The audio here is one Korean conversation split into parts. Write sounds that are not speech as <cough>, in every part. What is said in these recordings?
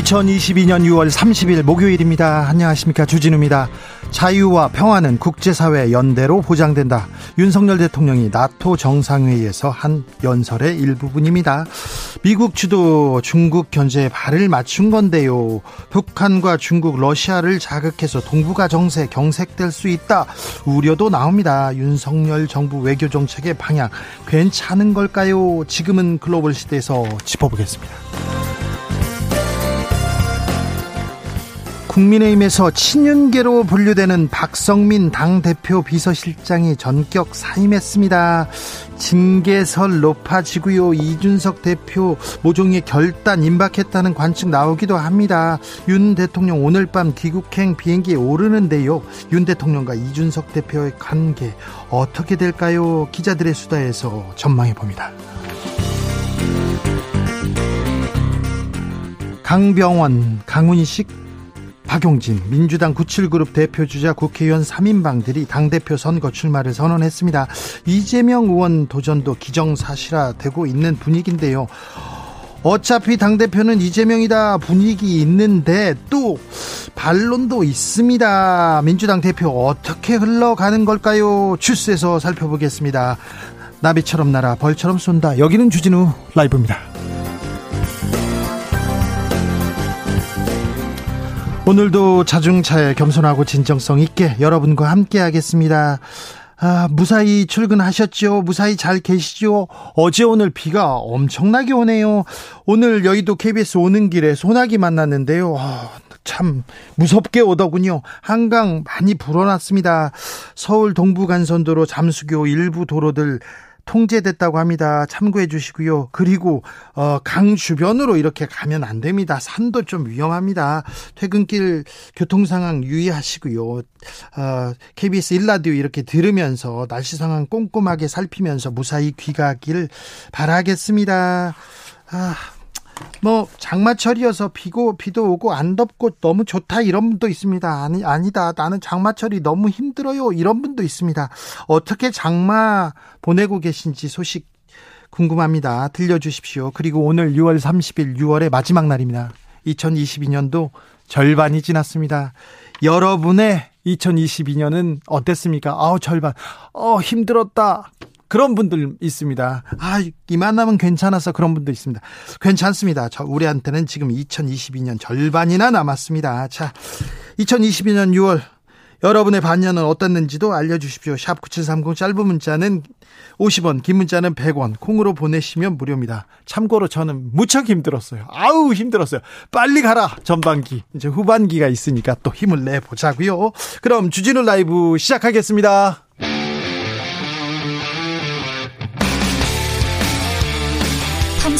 2022년 6월 30일 목요일입니다. 안녕하십니까. 주진우입니다. 자유와 평화는 국제사회 연대로 보장된다. 윤석열 대통령이 나토 정상회의에서 한 연설의 일부분입니다. 미국 주도 중국 견제에 발을 맞춘 건데요. 북한과 중국, 러시아를 자극해서 동북아 정세 경색될 수 있다. 우려도 나옵니다. 윤석열 정부 외교 정책의 방향 괜찮은 걸까요? 지금은 글로벌 시대에서 짚어보겠습니다. 국민의힘에서 친윤계로 분류되는 박성민 당대표 비서실장이 전격 사임했습니다. 징계설 높아지고요. 이준석 대표 모종의 결단 임박했다는 관측 나오기도 합니다. 윤 대통령 오늘 밤 귀국행 비행기에 오르는데요. 윤 대통령과 이준석 대표의 관계 어떻게 될까요? 기자들의 수다에서 전망해 봅니다. 강병원, 강훈식 박용진 민주당 97그룹 대표주자 국회의원 3인방들이 당대표 선거 출마를 선언했습니다. 이재명 의원 도전도 기정사실화되고 있는 분위기인데요. 어차피 당대표는 이재명이다 분위기 있는데 또 반론도 있습니다. 민주당 대표 어떻게 흘러가는 걸까요? 주스에서 살펴보겠습니다. 나비처럼 날아 벌처럼 쏜다. 여기는 주진우 라이브입니다. 오늘도 자중차에 겸손하고 진정성 있게 여러분과 함께 하겠습니다. 아, 무사히 출근하셨죠? 무사히 잘 계시죠? 어제 오늘 비가 엄청나게 오네요. 오늘 여의도 KBS 오는 길에 소나기 만났는데요. 아, 참 무섭게 오더군요. 한강 많이 불어났습니다. 서울 동부간선도로 잠수교 일부 도로들 통제됐다고 합니다. 참고해 주시고요. 그리고 어, 강 주변으로 이렇게 가면 안 됩니다. 산도 좀 위험합니다. 퇴근길 교통 상황 유의하시고요. 어, KBS 일라디오 이렇게 들으면서 날씨 상황 꼼꼼하게 살피면서 무사히 귀가길 바라겠습니다. 아, 뭐 장마철이어서 비고 비도 오고 안 덥고 너무 좋다 이런 분도 있습니다. 아니 아니다. 나는 장마철이 너무 힘들어요. 이런 분도 있습니다. 어떻게 장마 보내고 계신지 소식 궁금합니다. 들려주십시오. 그리고 오늘 6월 30일 6월의 마지막 날입니다. 2022년도 절반이 지났습니다. 여러분의 2022년은 어땠습니까? 아우 절반. 어 힘들었다. 그런 분들 있습니다. 아, 이만하면 괜찮아서 그런 분도 있습니다. 괜찮습니다. 저 우리한테는 지금 2022년 절반이나 남았습니다. 자, 2022년 6월 여러분의 반년은 어땠는지도 알려주십시오. 샵 9730 짧은 문자는 50원, 긴 문자는 100원, 콩으로 보내시면 무료입니다. 참고로 저는 무척 힘들었어요. 아우, 힘들었어요. 빨리 가라, 전반기. 이제 후반기가 있으니까 또 힘을 내보자고요. 그럼 주진우 라이브 시작하겠습니다.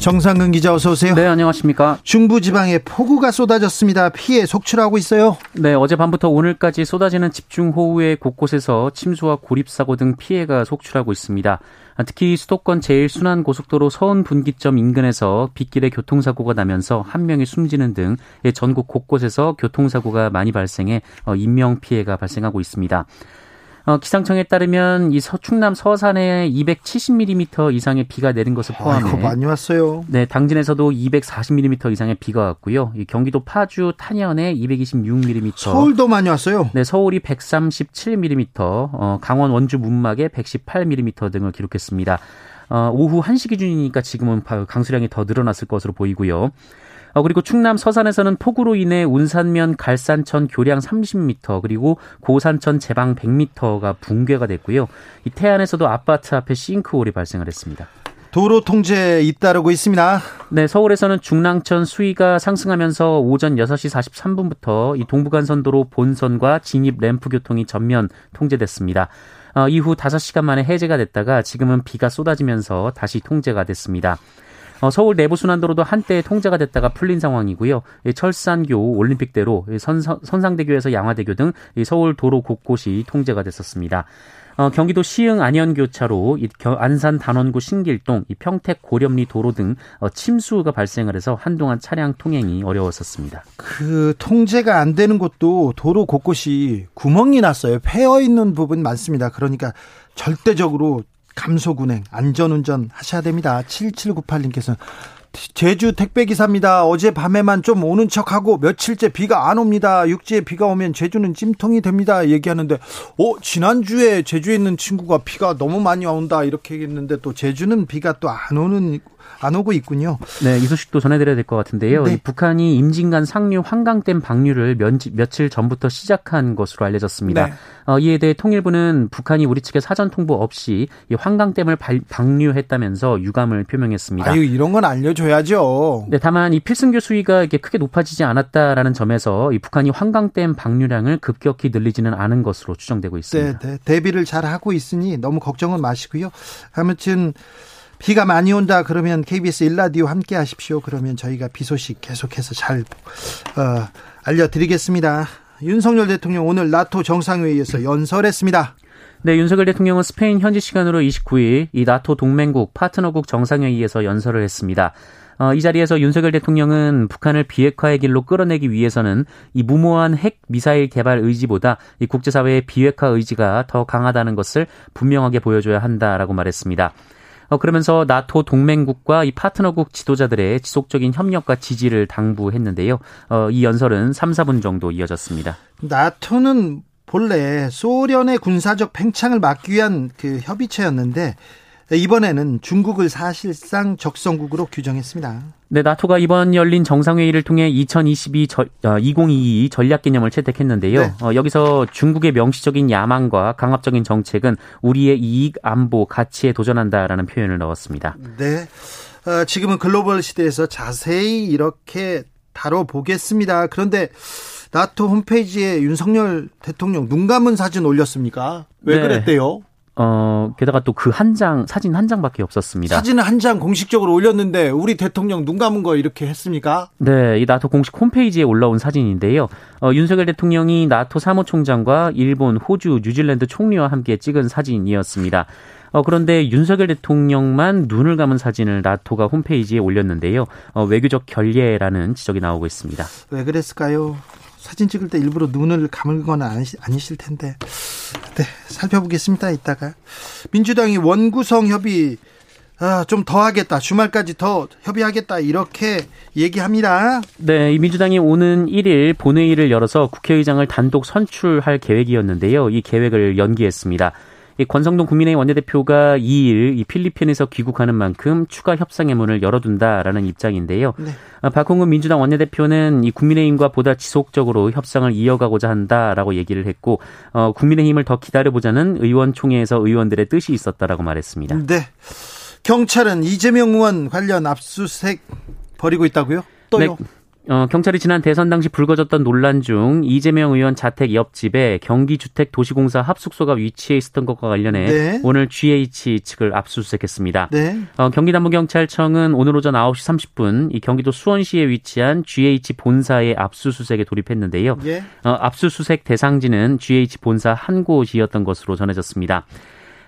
정상근 기자 어서 오세요. 네, 안녕하십니까. 중부 지방에 폭우가 쏟아졌습니다. 피해 속출하고 있어요. 네, 어젯밤부터 오늘까지 쏟아지는 집중호우에 곳곳에서 침수와 고립사고 등 피해가 속출하고 있습니다. 특히 수도권 제일순환고속도로 서운 분기점 인근에서 빗길에 교통사고가 나면서 한 명이 숨지는 등 전국 곳곳에서 교통사고가 많이 발생해 어, 인명 피해가 발생하고 있습니다. 어, 기상청에 따르면 이 서, 충남 서산에 270mm 이상의 비가 내린 것을 포함해 아이고, 많이 왔어요. 네, 당진에서도 240mm 이상의 비가 왔고요. 이 경기도 파주 탄현에 226mm. 서울도 많이 왔어요. 네, 서울이 137mm, 어, 강원 원주 문막에 118mm 등을 기록했습니다. 어, 오후 1시 기준이니까 지금은 강수량이 더 늘어났을 것으로 보이고요. 어, 그리고 충남 서산에서는 폭우로 인해 운산면 갈산천 교량 30m 그리고 고산천 제방 100m가 붕괴가 됐고요. 이 태안에서도 아파트 앞에 싱크홀이 발생을 했습니다. 도로 통제 잇따르고 있습니다. 네, 서울에서는 중랑천 수위가 상승하면서 오전 6시 43분부터 이 동부간선도로 본선과 진입 램프 교통이 전면 통제됐습니다. 어, 이후 5시간 만에 해제가 됐다가 지금은 비가 쏟아지면서 다시 통제가 됐습니다. 어, 서울 내부 순환도로도 한때 통제가 됐다가 풀린 상황이고요. 철산교 올림픽대로 선, 선상대교에서 양화대교 등 서울 도로 곳곳이 통제가 됐었습니다. 어, 경기도 시흥 안현교차로 안산 단원구 신길동 평택 고렴리 도로 등 어, 침수가 발생을 해서 한동안 차량 통행이 어려웠었습니다. 그 통제가 안 되는 곳도 도로 곳곳이 구멍이 났어요. 패어 있는 부분 많습니다. 그러니까 절대적으로 감소군행, 안전운전 하셔야 됩니다. 7798님께서는 제주 택배기사입니다. 어제 밤에만 좀 오는 척하고 며칠째 비가 안 옵니다. 육지에 비가 오면 제주는 찜통이 됩니다. 얘기하는데, 어, 지난주에 제주에 있는 친구가 비가 너무 많이 온다. 이렇게 얘기했는데 또 제주는 비가 또 안 오는 안 오고 있군요. 네, 이 소식도 전해드려야 될 것 같은데요. 네. 북한이 임진간 상류 환강댐 방류를 면지, 며칠 전부터 시작한 것으로 알려졌습니다. 네. 어, 이에 대해 통일부는 북한이 우리 측에 사전 통보 없이 이 환강댐을 발, 방류했다면서 유감을 표명했습니다. 아유, 이런 건 알려줘야죠. 네, 다만 이 필승교 수위가 이게 크게 높아지지 않았다라는 점에서 이 북한이 환강댐 방류량을 급격히 늘리지는 않은 것으로 추정되고 있습니다. 네, 네. 대비를 잘 하고 있으니 너무 걱정은 마시고요. 아무튼 비가 많이 온다 그러면 KBS 일라디오 함께 하십시오. 그러면 저희가 비 소식 계속해서 잘 어, 알려드리겠습니다. 윤석열 대통령 오늘 나토 정상회의에서 연설했습니다. 네, 윤석열 대통령은 스페인 현지 시간으로 29일 이 나토 동맹국 파트너국 정상회의에서 연설을 했습니다. 어, 이 자리에서 윤석열 대통령은 북한을 비핵화의 길로 끌어내기 위해서는 이 무모한 핵 미사일 개발 의지보다 이 국제사회의 비핵화 의지가 더 강하다는 것을 분명하게 보여줘야 한다라고 말했습니다. 어, 그러면서 나토 동맹국과 이 파트너국 지도자들의 지속적인 협력과 지지를 당부했는데요. 어, 이 연설은 3, 4분 정도 이어졌습니다. 나토는 본래 소련의 군사적 팽창을 막기 위한 그 협의체였는데 이번에는 중국을 사실상 적성국으로 규정했습니다. 네, 나토가 이번 열린 정상회의를 통해 2022 저, 어, 2022 전략 개념을 채택했는데요. 네. 어, 여기서 중국의 명시적인 야망과 강압적인 정책은 우리의 이익, 안보, 가치에 도전한다라는 표현을 넣었습니다. 네. 어, 지금은 글로벌 시대에서 자세히 이렇게 다뤄보겠습니다. 그런데 나토 홈페이지에 윤석열 대통령 눈 감은 사진 올렸습니까? 왜 네. 그랬대요? 어, 게다가 또 그 한 장, 사진 한 장밖에 없었습니다. 사진을 한장 공식적으로 올렸는데 우리 대통령 눈 감은 거 이렇게 했습니까? 네, 이 나토 공식 홈페이지에 올라온 사진인데요. 어, 윤석열 대통령이 나토 사무총장과 일본, 호주, 뉴질랜드 총리와 함께 찍은 사진이었습니다. 어, 그런데 윤석열 대통령만 눈을 감은 사진을 나토가 홈페이지에 올렸는데요. 어, 외교적 결례라는 지적이 나오고 있습니다. 왜 그랬을까요? 사진 찍을 때 일부러 눈을 감은 건 아니실 텐데. 네, 살펴보겠습니다. 이따가. 민주당이 원구성 협의 아, 좀 더 하겠다. 주말까지 더 협의하겠다. 이렇게 얘기합니다. 네, 이 민주당이 오는 1일 본회의를 열어서 국회의장을 단독 선출할 계획이었는데요. 이 계획을 연기했습니다. 이 권성동 국민의힘 원내대표가 2일 이 필리핀에서 귀국하는 만큼 추가 협상의 문을 열어둔다라는 입장인데요. 네. 아, 박홍근 민주당 원내대표는 이 국민의힘과 보다 지속적으로 협상을 이어가고자 한다라고 얘기를 했고 어, 국민의힘을 더 기다려보자는 의원총회에서 의원들의 뜻이 있었다라고 말했습니다. 네. 경찰은 이재명 의원 관련 압수수색 벌이고 있다고요? 또요? 네. 어, 경찰이 지난 대선 당시 불거졌던 논란 중 이재명 의원 자택 옆집에 경기주택도시공사 합숙소가 위치해 있었던 것과 관련해 네. 오늘 GH 측을 압수수색했습니다. 네. 어, 경기남부경찰청은 오늘 오전 9시 30분 이 경기도 수원시에 위치한 GH 본사의 압수수색에 돌입했는데요. 네. 어, 압수수색 대상지는 GH 본사 한 곳이었던 것으로 전해졌습니다.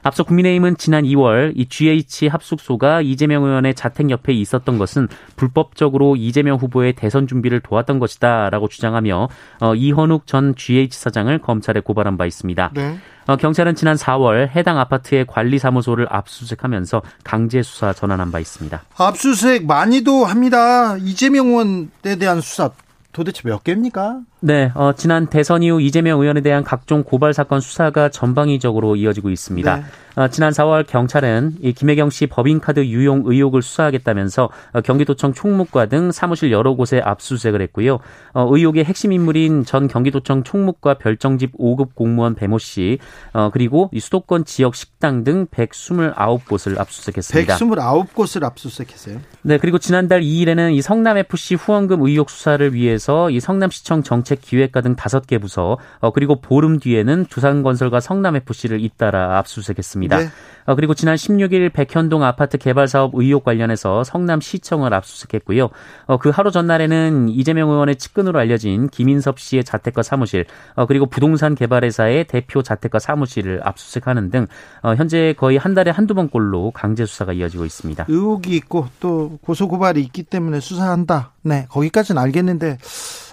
앞서 국민의힘은 지난 2월 이 GH 합숙소가 이재명 의원의 자택 옆에 있었던 것은 불법적으로 이재명 후보의 대선 준비를 도왔던 것이다라고 주장하며 어, 이현욱 전 GH 사장을 검찰에 고발한 바 있습니다. 네. 어, 경찰은 지난 4월 해당 아파트의 관리사무소를 압수수색하면서 강제 수사 전환한 바 있습니다. 압수수색 많이도 합니다. 이재명 의원에 대한 수사 도대체 몇 개입니까? 네, 어, 지난 대선 이후 이재명 의원에 대한 각종 고발 사건 수사가 전방위적으로 이어지고 있습니다. 네. 어, 지난 4월 경찰은 이 김혜경 씨 법인카드 유용 의혹을 수사하겠다면서 어, 경기도청 총무과 등 사무실 여러 곳에 압수수색을 했고요. 어, 의혹의 핵심 인물인 전 경기도청 총무과 별정집 5급 공무원 배모 씨, 어, 그리고 이 수도권 지역 식당 등 129곳을 압수수색했습니다. 129곳을 압수수색했어요. 네, 그리고 지난달 2일에는 이 성남FC 후원금 의혹 수사를 위해서 이 성남시청 정책 정책기획과 등 다섯 개 부서 어, 그리고 보름 뒤에는 두산건설과 성남FC를 잇따라 압수수색했습니다. 네. 어, 그리고 지난 16일 백현동 아파트 개발 사업 의혹 관련해서 성남시청을 압수수색했고요. 어, 그 하루 전날에는 이재명 의원의 측근으로 알려진 김인섭 씨의 자택과 사무실 어, 그리고 부동산 개발회사의 대표 자택과 사무실을 압수수색하는 등 어, 현재 거의 한 달에 한두 번꼴로 강제 수사가 이어지고 있습니다. 의혹이 있고 또 고소 고발이 있기 때문에 수사한다. 네, 거기까지는 알겠는데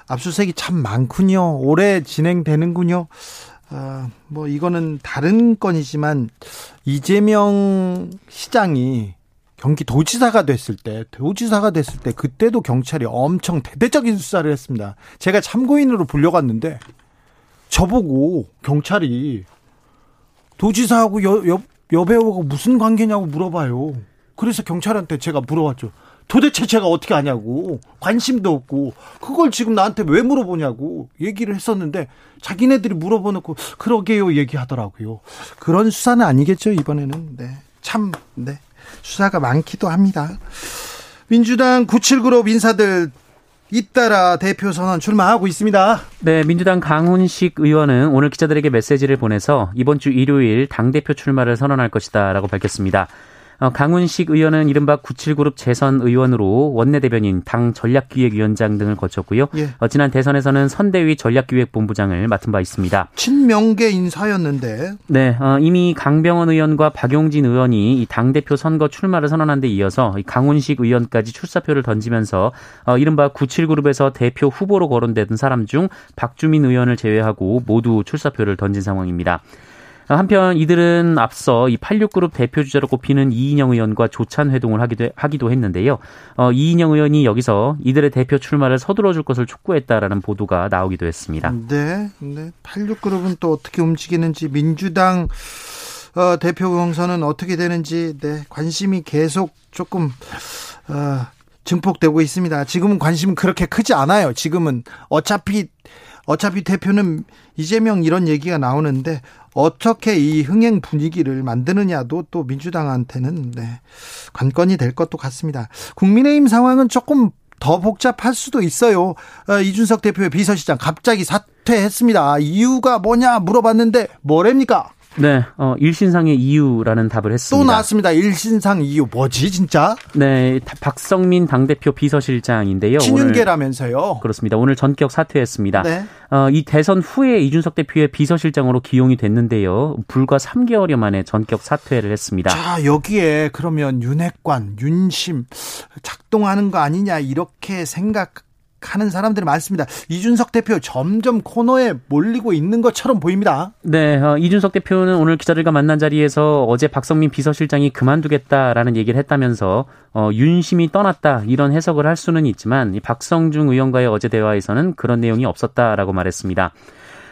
압수수색이 참 많군요. 오래 진행되는군요. 아, 뭐 이거는 다른 건이지만 이재명 시장이 경기 도지사가 됐을 때, 도지사가 됐을 때 그때도 경찰이 엄청 대대적인 수사를 했습니다. 제가 참고인으로 불려갔는데 저보고 경찰이 도지사하고 여, 여, 여배우하고 무슨 관계냐고 물어봐요. 그래서 경찰한테 제가 물어봤죠. 도대체 제가 어떻게 아냐고 관심도 없고 그걸 지금 나한테 왜 물어보냐고 얘기를 했었는데 자기네들이 물어보놓고 그러게요 얘기하더라고요. 그런 수사는 아니겠죠 이번에는 네. 참 네. 수사가 많기도 합니다. 민주당 97그룹 인사들 잇따라 대표 선언 출마하고 있습니다. 네, 민주당 강훈식 의원은 오늘 기자들에게 메시지를 보내서 이번 주 일요일 당대표 출마를 선언할 것이다라고 밝혔습니다. 어, 강훈식 의원은 이른바 97그룹 재선 의원으로 원내대변인, 당 전략기획위원장 등을 거쳤고요. 예. 어, 지난 대선에서는 선대위 전략기획본부장을 맡은 바 있습니다. 친명계 인사였는데. 네, 어, 이미 강병원 의원과 박용진 의원이 당대표 선거 출마를 선언한 데 이어서 강훈식 의원까지 출사표를 던지면서 이른바 97그룹에서 대표 후보로 거론되던 사람 중 박주민 의원을 제외하고 모두 출사표를 던진 상황입니다. 한편 이들은 앞서 이 86그룹 대표 주자로 꼽히는 이인영 의원과 조찬 회동을 하기도, 하기도 했는데요. 어, 이인영 의원이 여기서 이들의 대표 출마를 서둘러 줄 것을 촉구했다라는 보도가 나오기도 했습니다. 네. 네. 86그룹은 또 어떻게 움직이는지 민주당 어, 대표 경선은 어떻게 되는지 네, 관심이 계속 조금 어, 증폭되고 있습니다. 지금은 관심은 그렇게 크지 않아요. 지금은 어차피 어차피 대표는 이재명 이런 얘기가 나오는데 어떻게 이 흥행 분위기를 만드느냐도 또 민주당한테는 네, 관건이 될 것도 같습니다. 국민의힘 상황은 조금 더 복잡할 수도 있어요. 어, 이준석 대표의 비서실장 갑자기 사퇴했습니다. 이유가 뭐냐 물어봤는데 뭐랍니까? 네, 어, 일신상의 이유라는 답을 했습니다. 또 나왔습니다. 일신상 이유 뭐지 진짜? 네, 박성민 당대표 비서실장인데요. 친윤계라면서요? 그렇습니다. 오늘 전격 사퇴했습니다. 네. 어, 이 대선 후에 이준석 대표의 비서실장으로 기용이 됐는데요. 불과 3개월여 만에 전격 사퇴를 했습니다. 자, 여기에 그러면 윤핵관, 윤심 작동하는 거 아니냐 이렇게 생각 하는 사람들이 많습니다. 이준석 대표 점점 코너에 몰리고 있는 것처럼 보입니다. 네, 어, 이준석 대표는 오늘 기자들과 만난 자리에서 어제 박성민 비서실장이 그만두겠다라는 얘기를 했다면서 어, 윤심이 떠났다 이런 해석을 할 수는 있지만 이 박성중 의원과의 어제 대화에서는 그런 내용이 없었다라고 말했습니다.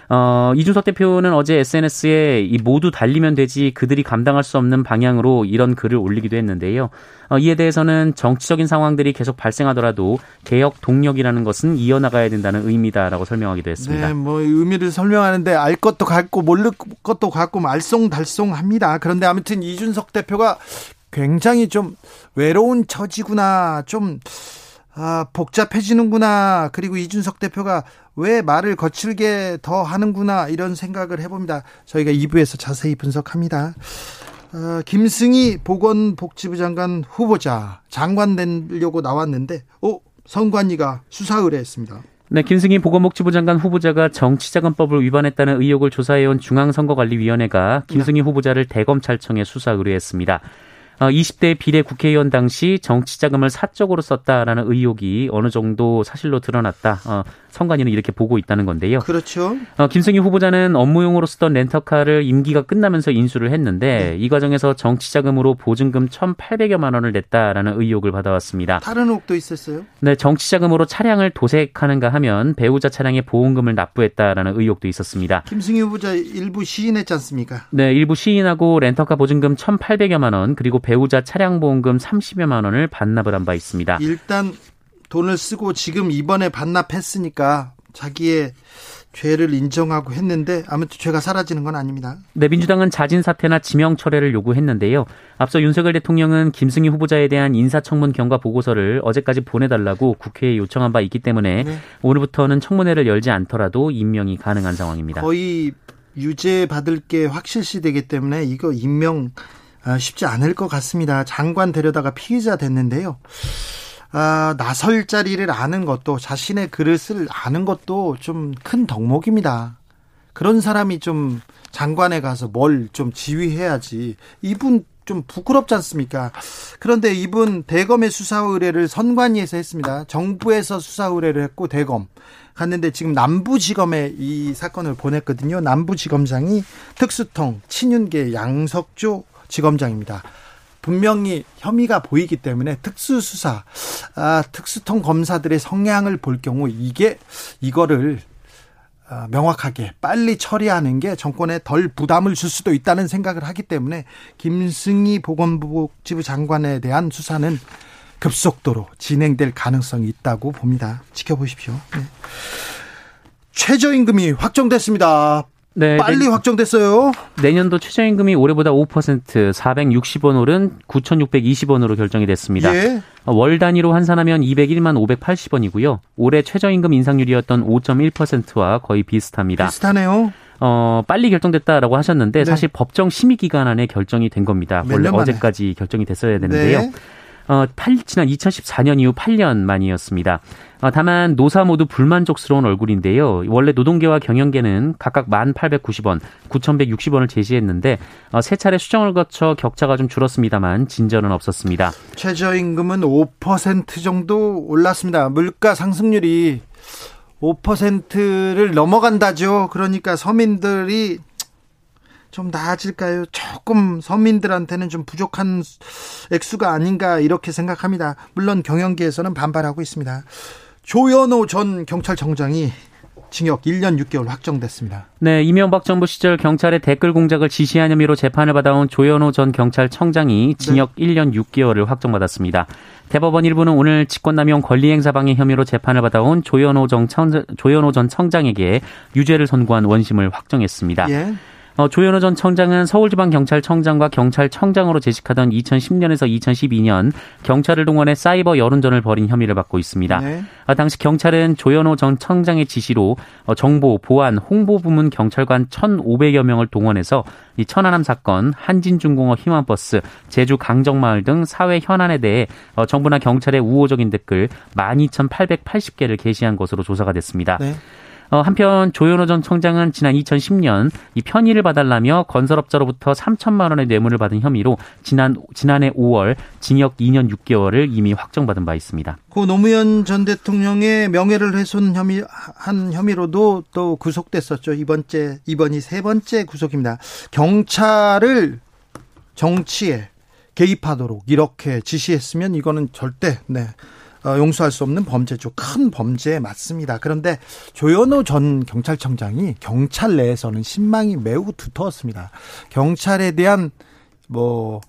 어, 이준석 대표는 어제 SNS에 이 모두 달리면 되지 그들이 감당할 수 없는 방향으로 이런 글을 올리기도 했는데요. 어, 이에 대해서는 정치적인 상황들이 계속 발생하더라도 개혁 동력이라는 것은 이어나가야 된다는 의미다라고 설명하기도 했습니다. 네, 뭐 의미를 설명하는데 알 것도 같고 모를 것도 같고 말썽달썽합니다. 그런데 아무튼 이준석 대표가 굉장히 좀 외로운 처지구나. 좀 아, 복잡해지는구나. 그리고 이준석 대표가 왜 말을 거칠게 더 하는구나. 이런 생각을 해봅니다. 저희가 2부에서 자세히 분석합니다. 어, 김승희 보건복지부 장관 후보자 장관 되려고 나왔는데, 어, 성관이가 수사 의뢰했습니다. 네, 김승희 보건복지부 장관 후보자가 정치자금법을 위반했다는 의혹을 조사해온 중앙선거관리위원회가 김승희 후보자를 대검찰청에 수사 의뢰했습니다. 20대 어, 비례 국회의원 당시 정치 자금을 사적으로 썼다라는 의혹이 어느 정도 사실로 드러났다. 어, 선관위는 이렇게 보고 있다는 건데요. 그렇죠. 어, 김승희 후보자는 업무용으로 쓰던 렌터카를 임기가 끝나면서 인수를 했는데 네. 이 과정에서 정치 자금으로 보증금 1,800여만 원을 냈다라는 의혹을 받아왔습니다. 다른 의혹도 있었어요? 네, 정치 자금으로 차량을 도색하는가 하면 배우자 차량에 보험금을 납부했다라는 의혹도 있었습니다. 김승희 후보자 일부 시인했지 않습니까? 네, 일부 시인하고 렌터카 보증금 1,800여만 원 그리고 배우자 차량 보험금 30여만 원을 반납을 한 바 있습니다. 일단 돈을 쓰고 지금 이번에 반납했으니까 자기의 죄를 인정하고 했는데 아무튼 죄가 사라지는 건 아닙니다. 네, 민주당은 자진 사퇴나 지명 철회를 요구했는데요. 앞서 윤석열 대통령은 김승희 후보자에 대한 인사청문 경과 보고서를 어제까지 보내달라고 국회에 요청한 바 있기 때문에 네. 오늘부터는 청문회를 열지 않더라도 임명이 가능한 상황입니다. 거의 유죄 받을 게 확실시 되기 때문에 이거 임명 아, 쉽지 않을 것 같습니다. 장관 데려다가 피의자 됐는데요. 아, 나설 자리를 아는 것도 자신의 그릇을 아는 것도 좀 큰 덕목입니다. 그런 사람이 좀 장관에 가서 뭘 좀 지휘해야지. 이분 좀 부끄럽지 않습니까? 그런데 이분 대검의 수사 의뢰를 선관위에서 했습니다. 정부에서 수사 의뢰를 했고 대검 갔는데 지금 남부지검에 이 사건을 보냈거든요. 남부지검장이 특수통 친윤계 양석조 지검장입니다. 분명히 혐의가 보이기 때문에 특수수사, 아, 특수통 검사들의 성향을 볼 경우 이게 이거를 아, 명확하게 빨리 처리하는 게 정권에 덜 부담을 줄 수도 있다는 생각을 하기 때문에 김승희 보건복지부 장관에 대한 수사는 급속도로 진행될 가능성이 있다고 봅니다. 지켜보십시오. 네. 최저임금이 확정됐습니다. 네, 빨리 네. 확정됐어요. 내년도 최저임금이 올해보다 5% 460원 오른 9,620원으로 결정이 됐습니다. 예. 월 단위로 환산하면 201만 580원이고요. 올해 최저임금 인상률이었던 5.1%와 거의 비슷합니다. 비슷하네요. 어, 빨리 결정됐다라고 하셨는데 네. 사실 법정 심의 기간 안에 결정이 된 겁니다. 원래 어제까지 결정이 됐어야 되는데요. 네. 어, 8, 지난 2014년 이후 8년 만이었습니다. 어, 다만 노사 모두 불만족스러운 얼굴인데요. 원래 노동계와 경영계는 각각 1,890원, 9,160원을 제시했는데 어, 세 차례 수정을 거쳐 격차가 좀 줄었습니다만 진전은 없었습니다. 최저임금은 5% 정도 올랐습니다. 물가 상승률이 5%를 넘어간다죠. 그러니까 서민들이 좀 나아질까요? 조금 서민들한테는 좀 부족한 액수가 아닌가 이렇게 생각합니다. 물론 경영계에서는 반발하고 있습니다. 조현호 전 경찰청장이 징역 1년 6개월 확정됐습니다. 네, 이명박 정부 시절 경찰의 댓글 공작을 지시한 혐의로 재판을 받아온 조현호 전 경찰청장이 징역 네. 1년 6개월을 확정받았습니다. 대법원 일부는 오늘 직권남용 권리행사방해 혐의로 재판을 받아온 조현호 전, 청, 조현호 전 청장에게 유죄를 선고한 원심을 확정했습니다. 예. 어, 조현호 전 청장은 서울지방경찰청장과 경찰청장으로 재직하던 2010년에서 2012년 경찰을 동원해 사이버 여론전을 벌인 혐의를 받고 있습니다. 네. 어, 당시 경찰은 조현호 전 청장의 지시로 어, 정보, 보안, 홍보 부문 경찰관 1,500여 명을 동원해서 이 천안함 사건, 한진중공업 희망버스, 제주 강정마을 등 사회 현안에 대해 어, 정부나 경찰의 우호적인 댓글 12,880개를 게시한 것으로 조사가 됐습니다. 네. 어, 한편 조현호 전 청장은 지난 2010년 이 편의를 받달라며 건설업자로부터 3천만 원의 뇌물을 받은 혐의로 지난 지난해 5월 징역 2년 6개월을 이미 확정받은 바 있습니다. 고 노무현 전 대통령의 명예를 훼손 혐의 한 혐의로도 또 구속됐었죠. 이번째 이번이 세 번째 구속입니다. 경찰을 정치에 개입하도록 이렇게 지시했으면 이거는 절대 네. 어, 용서할 수 없는 범죄죠. 큰 범죄에 맞습니다. 그런데 조현호 전 경찰청장이 경찰 내에서는 신망이 매우 두터웠습니다. 경찰에 대한 뭐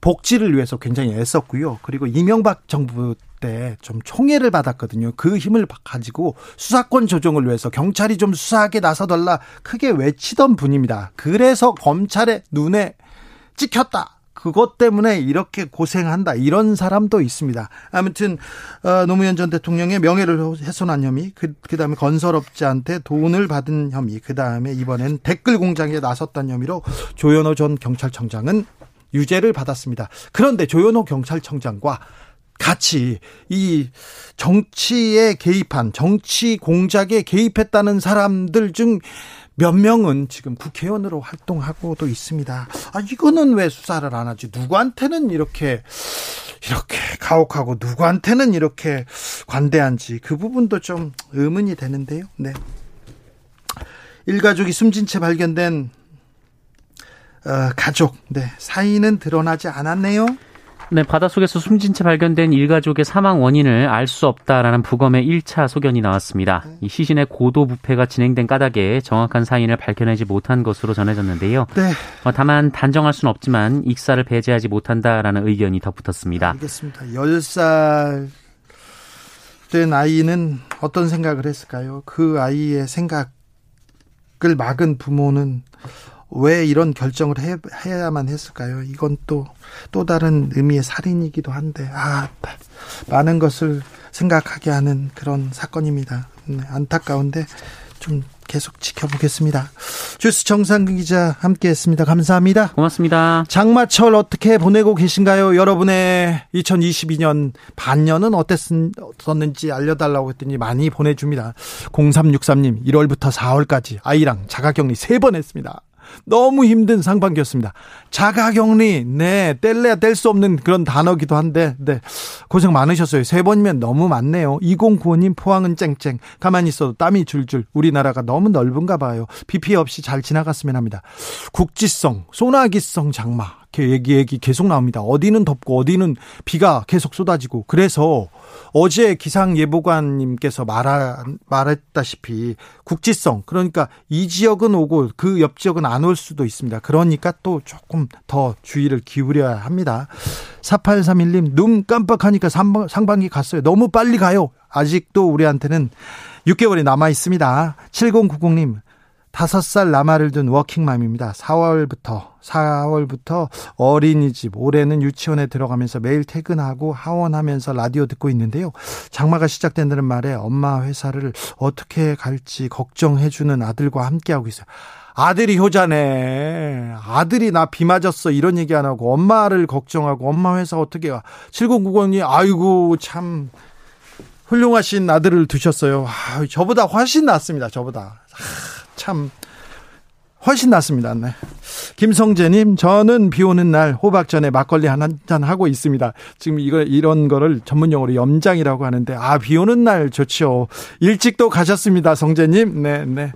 복지를 위해서 굉장히 애썼고요. 그리고 이명박 정부 때 좀 총애를 받았거든요. 그 힘을 가지고 수사권 조정을 위해서 경찰이 좀 수사하게 나서달라 크게 외치던 분입니다. 그래서 검찰의 눈에 찍혔다. 그것 때문에 이렇게 고생한다 이런 사람도 있습니다. 아무튼 어, 노무현 전 대통령의 명예를 훼손한 혐의, 그, 그다음에 건설업자한테 돈을 받은 혐의, 그다음에 이번엔 댓글 공장에 나섰던 혐의로 조현호 전 경찰청장은 유죄를 받았습니다. 그런데 조현호 경찰청장과 같이 이 정치에 개입한 정치 공작에 개입했다는 사람들 중 몇 명은 지금 국회의원으로 활동하고도 있습니다. 아, 이거는 왜 수사를 안 하지? 누구한테는 이렇게, 이렇게 가혹하고 누구한테는 이렇게 관대한지 그 부분도 좀 의문이 되는데요. 네. 일가족이 숨진 채 발견된 어, 가족, 네. 사인은 드러나지 않았네요. 네, 바닷속에서 숨진 채 발견된 일가족의 사망 원인을 알 수 없다라는 부검의 1차 소견이 나왔습니다. 이 시신의 고도 부패가 진행된 까닭에 정확한 사인을 밝혀내지 못한 것으로 전해졌는데요. 네. 어, 다만 단정할 수는 없지만 익사를 배제하지 못한다라는 의견이 덧붙었습니다. 알겠습니다. 10살 된 아이는 어떤 생각을 했을까요? 그 아이의 생각을 막은 부모는 왜 이런 결정을 해, 해야만 했을까요? 이건 또, 또 다른 의미의 살인이기도 한데, 아, 많은 것을 생각하게 하는 그런 사건입니다. 네, 안타까운데 좀 계속 지켜보겠습니다. 주스 정상근 기자 함께 했습니다. 감사합니다. 고맙습니다. 장마철 어떻게 보내고 계신가요? 여러분의 2022년 반년은 어땠었는지 알려달라고 했더니 많이 보내줍니다. 0363님, 1월부터 4월까지 아이랑 자가격리 3번 했습니다. 너무 힘든 상반기였습니다. 자가격리, 네, 뗄래야 뗄 수 없는 그런 단어기도 한데, 네, 고생 많으셨어요. 세 번이면 너무 많네요. 2095님 포항은 쨍쨍. 가만히 있어도 땀이 줄줄. 우리나라가 너무 넓은가 봐요. 비 피해 없이 잘 지나갔으면 합니다. 국지성, 소나기성 장마. 얘기, 얘기 계속 나옵니다. 어디는 덥고 어디는 비가 계속 쏟아지고. 그래서 어제 기상 예보관님께서 말하, 말했다시피 국지성 그러니까 이 지역은 오고 그 옆 지역은 안 올 수도 있습니다. 그러니까 또 조금 더 주의를 기울여야 합니다. 4831님 눈 깜빡하니까 상반기 갔어요. 너무 빨리 가요. 아직도 우리한테는 6개월이 남아 있습니다. 7090님 다섯 살 남아를 둔 워킹맘입니다. 4월부터 4월부터 어린이집 올해는 유치원에 들어가면서 매일 퇴근하고 하원하면서 라디오 듣고 있는데요. 장마가 시작된다는 말에 엄마 회사를 어떻게 갈지 걱정해 주는 아들과 함께 하고 있어요. 아들이 효자네. 아들이 나 비 맞았어. 이런 얘기 안 하고 엄마를 걱정하고 엄마 회사 어떻게 가. 7090이 아이고 참 훌륭하신 아들을 두셨어요. 아, 저보다 훨씬 낫습니다. 저보다. 아. 참 훨씬 낫습니다. 네. 김성재님, 저는 비 오는 날 호박 전에 막걸리 한 잔 하고 있습니다. 지금 이거, 이런 거를 전문 용어로 염장이라고 하는데, 아, 비 오는 날 좋죠. 일찍도 가셨습니다. 성재님. 네, 네.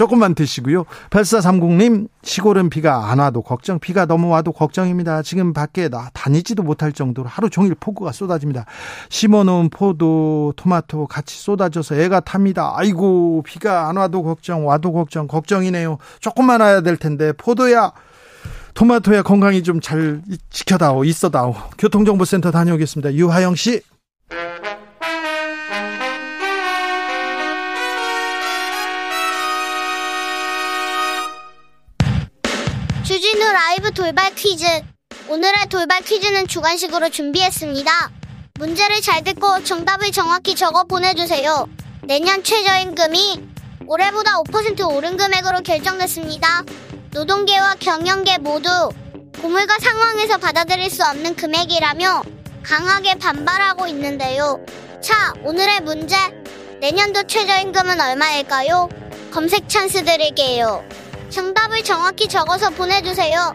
조금만 드시고요. 8430님, 시골은 비가 안 와도 걱정, 비가 너무 와도 걱정입니다. 지금 밖에 나 다니지도 못할 정도로 하루 종일 폭우가 쏟아집니다. 심어놓은 포도, 토마토 같이 쏟아져서 애가 탑니다. 아이고, 비가 안 와도 걱정, 와도 걱정, 걱정이네요. 조금만 와야 될 텐데, 포도야, 토마토야 건강히 좀잘 지켜다오, 있어다오. 교통정보센터 다녀오겠습니다. 유하영 씨. 돌발 퀴즈. 오늘의 돌발 퀴즈는 주관식으로 준비했습니다. 문제를 잘 듣고 정답을 정확히 적어 보내주세요. 내년 최저임금이 올해보다 5% 오른 금액으로 결정됐습니다. 노동계와 경영계 모두 고물가 상황에서 받아들일 수 없는 금액이라며 강하게 반발하고 있는데요. 자, 오늘의 문제. 내년도 최저임금은 얼마일까요? 검색 찬스 드릴게요. 정답을 정확히 적어서 보내주세요.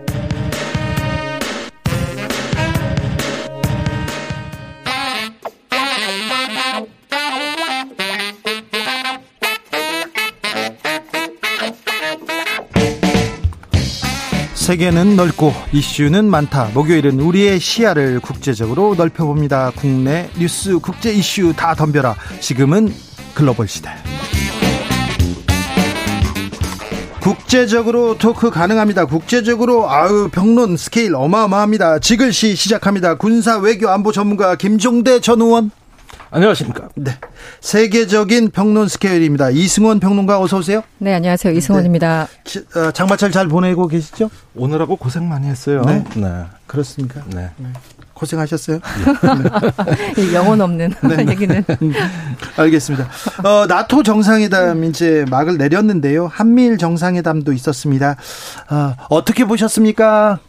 세계는 넓고 이슈는 많다. 목요일은 우리의 시야를 국제적으로 넓혀봅니다. 국내 뉴스, 국제 이슈 다 덤벼라. 지금은 글로벌 시대. 국제적으로 talk 가능합니다. 국제적으로 아유 평론 스케일 어마어마합니다. 지글시 시작합니다. 군사 외교 안보 전문가 김종대 전 의원. 안녕하십니까. 네. 세계적인 평론 스케일입니다. 이승원 평론가 어서 오세요. 네, 안녕하세요. 이승원입니다. 네. 어, 장마철 잘 보내고 계시죠? 오늘하고 고생 많이 했어요. 네. 네. 그렇습니까? 네. 네. 고생하셨어요? 네. <laughs> 영혼 없는 네. <laughs> 얘기는. 알겠습니다. 어, 나토 정상회담 이제 막을 내렸는데요. 한미일 정상회담도 있었습니다. 어, 어떻게 보셨습니까?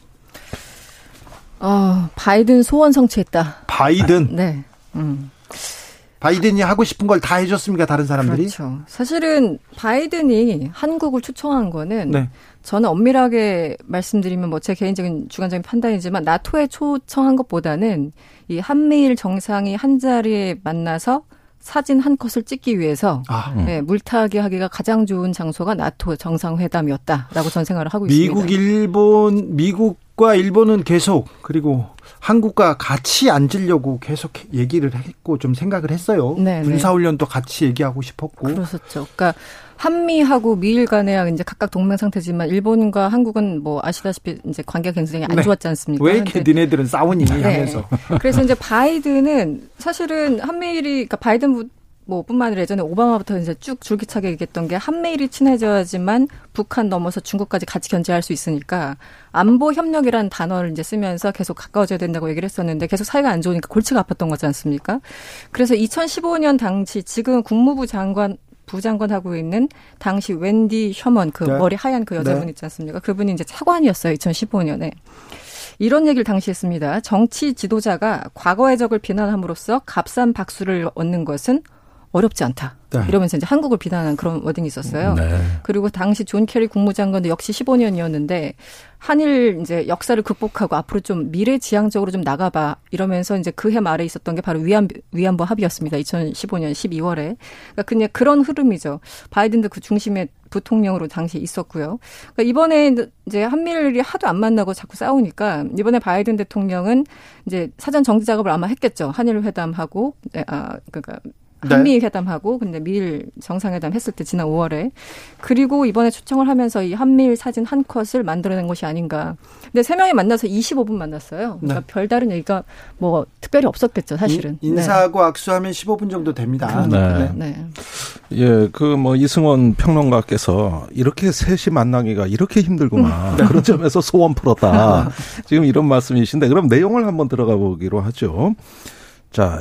어, 바이든 소원 성취했다. 바이든? 네. 음. 바이든이 하고 싶은 걸 다 해줬습니까? 다른 사람들이? 그렇죠. 사실은 바이든이 한국을 초청한 거는 네. 저는 엄밀하게 말씀드리면 뭐 제 개인적인 주관적인 판단이지만 나토에 초청한 것보다는 이 한미일 정상이 한 자리에 만나서 사진 한 컷을 찍기 위해서 아, 음. 네, 물타기 하기가 가장 좋은 장소가 나토 정상회담이었다라고 전 생각을 하고 미국, 있습니다. 미국, 일본, 미국 과 일본은 계속 그리고 한국과 같이 앉으려고 계속 얘기를 했고 좀 생각을 했어요. 네, 네. 군사훈련도 같이 얘기하고 싶었고. 그렇었죠. 그러니까 한미하고 미일 간에 이제 각각 동맹 상태지만 일본과 한국은 뭐 아시다시피 이제 관계가 굉장히 안 네. 좋았지 않습니까? 왜 이렇게 니네들은 싸우니 네. 하면서. 그래서 이제 바이든은 사실은 한미일이 그러니까 바이든 뭐 뿐만 아니라 예전에 오바마부터 이제 쭉 줄기차게 얘기했던 게 한미일이 친해져야지만 북한 넘어서 중국까지 같이 견제할 수 있으니까 안보 협력이라는 단어를 이제 쓰면서 계속 가까워져야 된다고 얘기를 했었는데 계속 사이가 안 좋으니까 골치가 아팠던 거지 않습니까? 그래서 2015년 당시 지금 국무부 장관 부장관 하고 있는 당시 웬디 셔먼 그 네. 머리 하얀 그 여자분 네. 있지 않습니까? 그분이 이제 차관이었어요. 2015년에. 이런 얘기를 당시 했습니다. 정치 지도자가 과거의 적을 비난함으로써 값싼 박수를 얻는 것은 어렵지 않다. 네. 이러면서 이제 한국을 비난하는 그런 wording이 있었어요. 네. 그리고 당시 존 케리 국무장관도 역시 15년이었는데 한일 이제 역사를 극복하고 앞으로 좀 미래 지향적으로 좀 나가봐 이러면서 이제 그 해 말에 있었던 게 바로 위안 위안부 합의였습니다. 2015년 12월에. 그러니까 그냥 그런 흐름이죠. 바이든도 그 중심에 부통령으로 당시에 있었고요. 그러니까 이번에 이제 한미일이 하도 안 만나고 자꾸 싸우니까 이번에 바이든 대통령은 이제 사전 정지 작업을 아마 했겠죠. 한일 회담하고 네, 아 그러니까 네. 한미 회담하고 근데 미일 정상회담 했을 때 지난 5월에 그리고 이번에 초청을 하면서 이 한미일 사진 한 컷을 만들어낸 것이 아닌가. 근데 세 명이 만나서 25분 만났어요. 그러니까 네. 별다른 얘기가 뭐 특별히 없었겠죠, 사실은. 인, 사하고 네. 악수하면 15분 정도 됩니다. 네. 네. 예, 그 뭐 이승원 평론가께서 이렇게 셋이 만나기가 이렇게 힘들구나. 네. <laughs> 그런 점에서 소원 풀었다. 지금 이런 말씀이신데 그럼 내용을 한번 들어가 보기로 하죠. 자,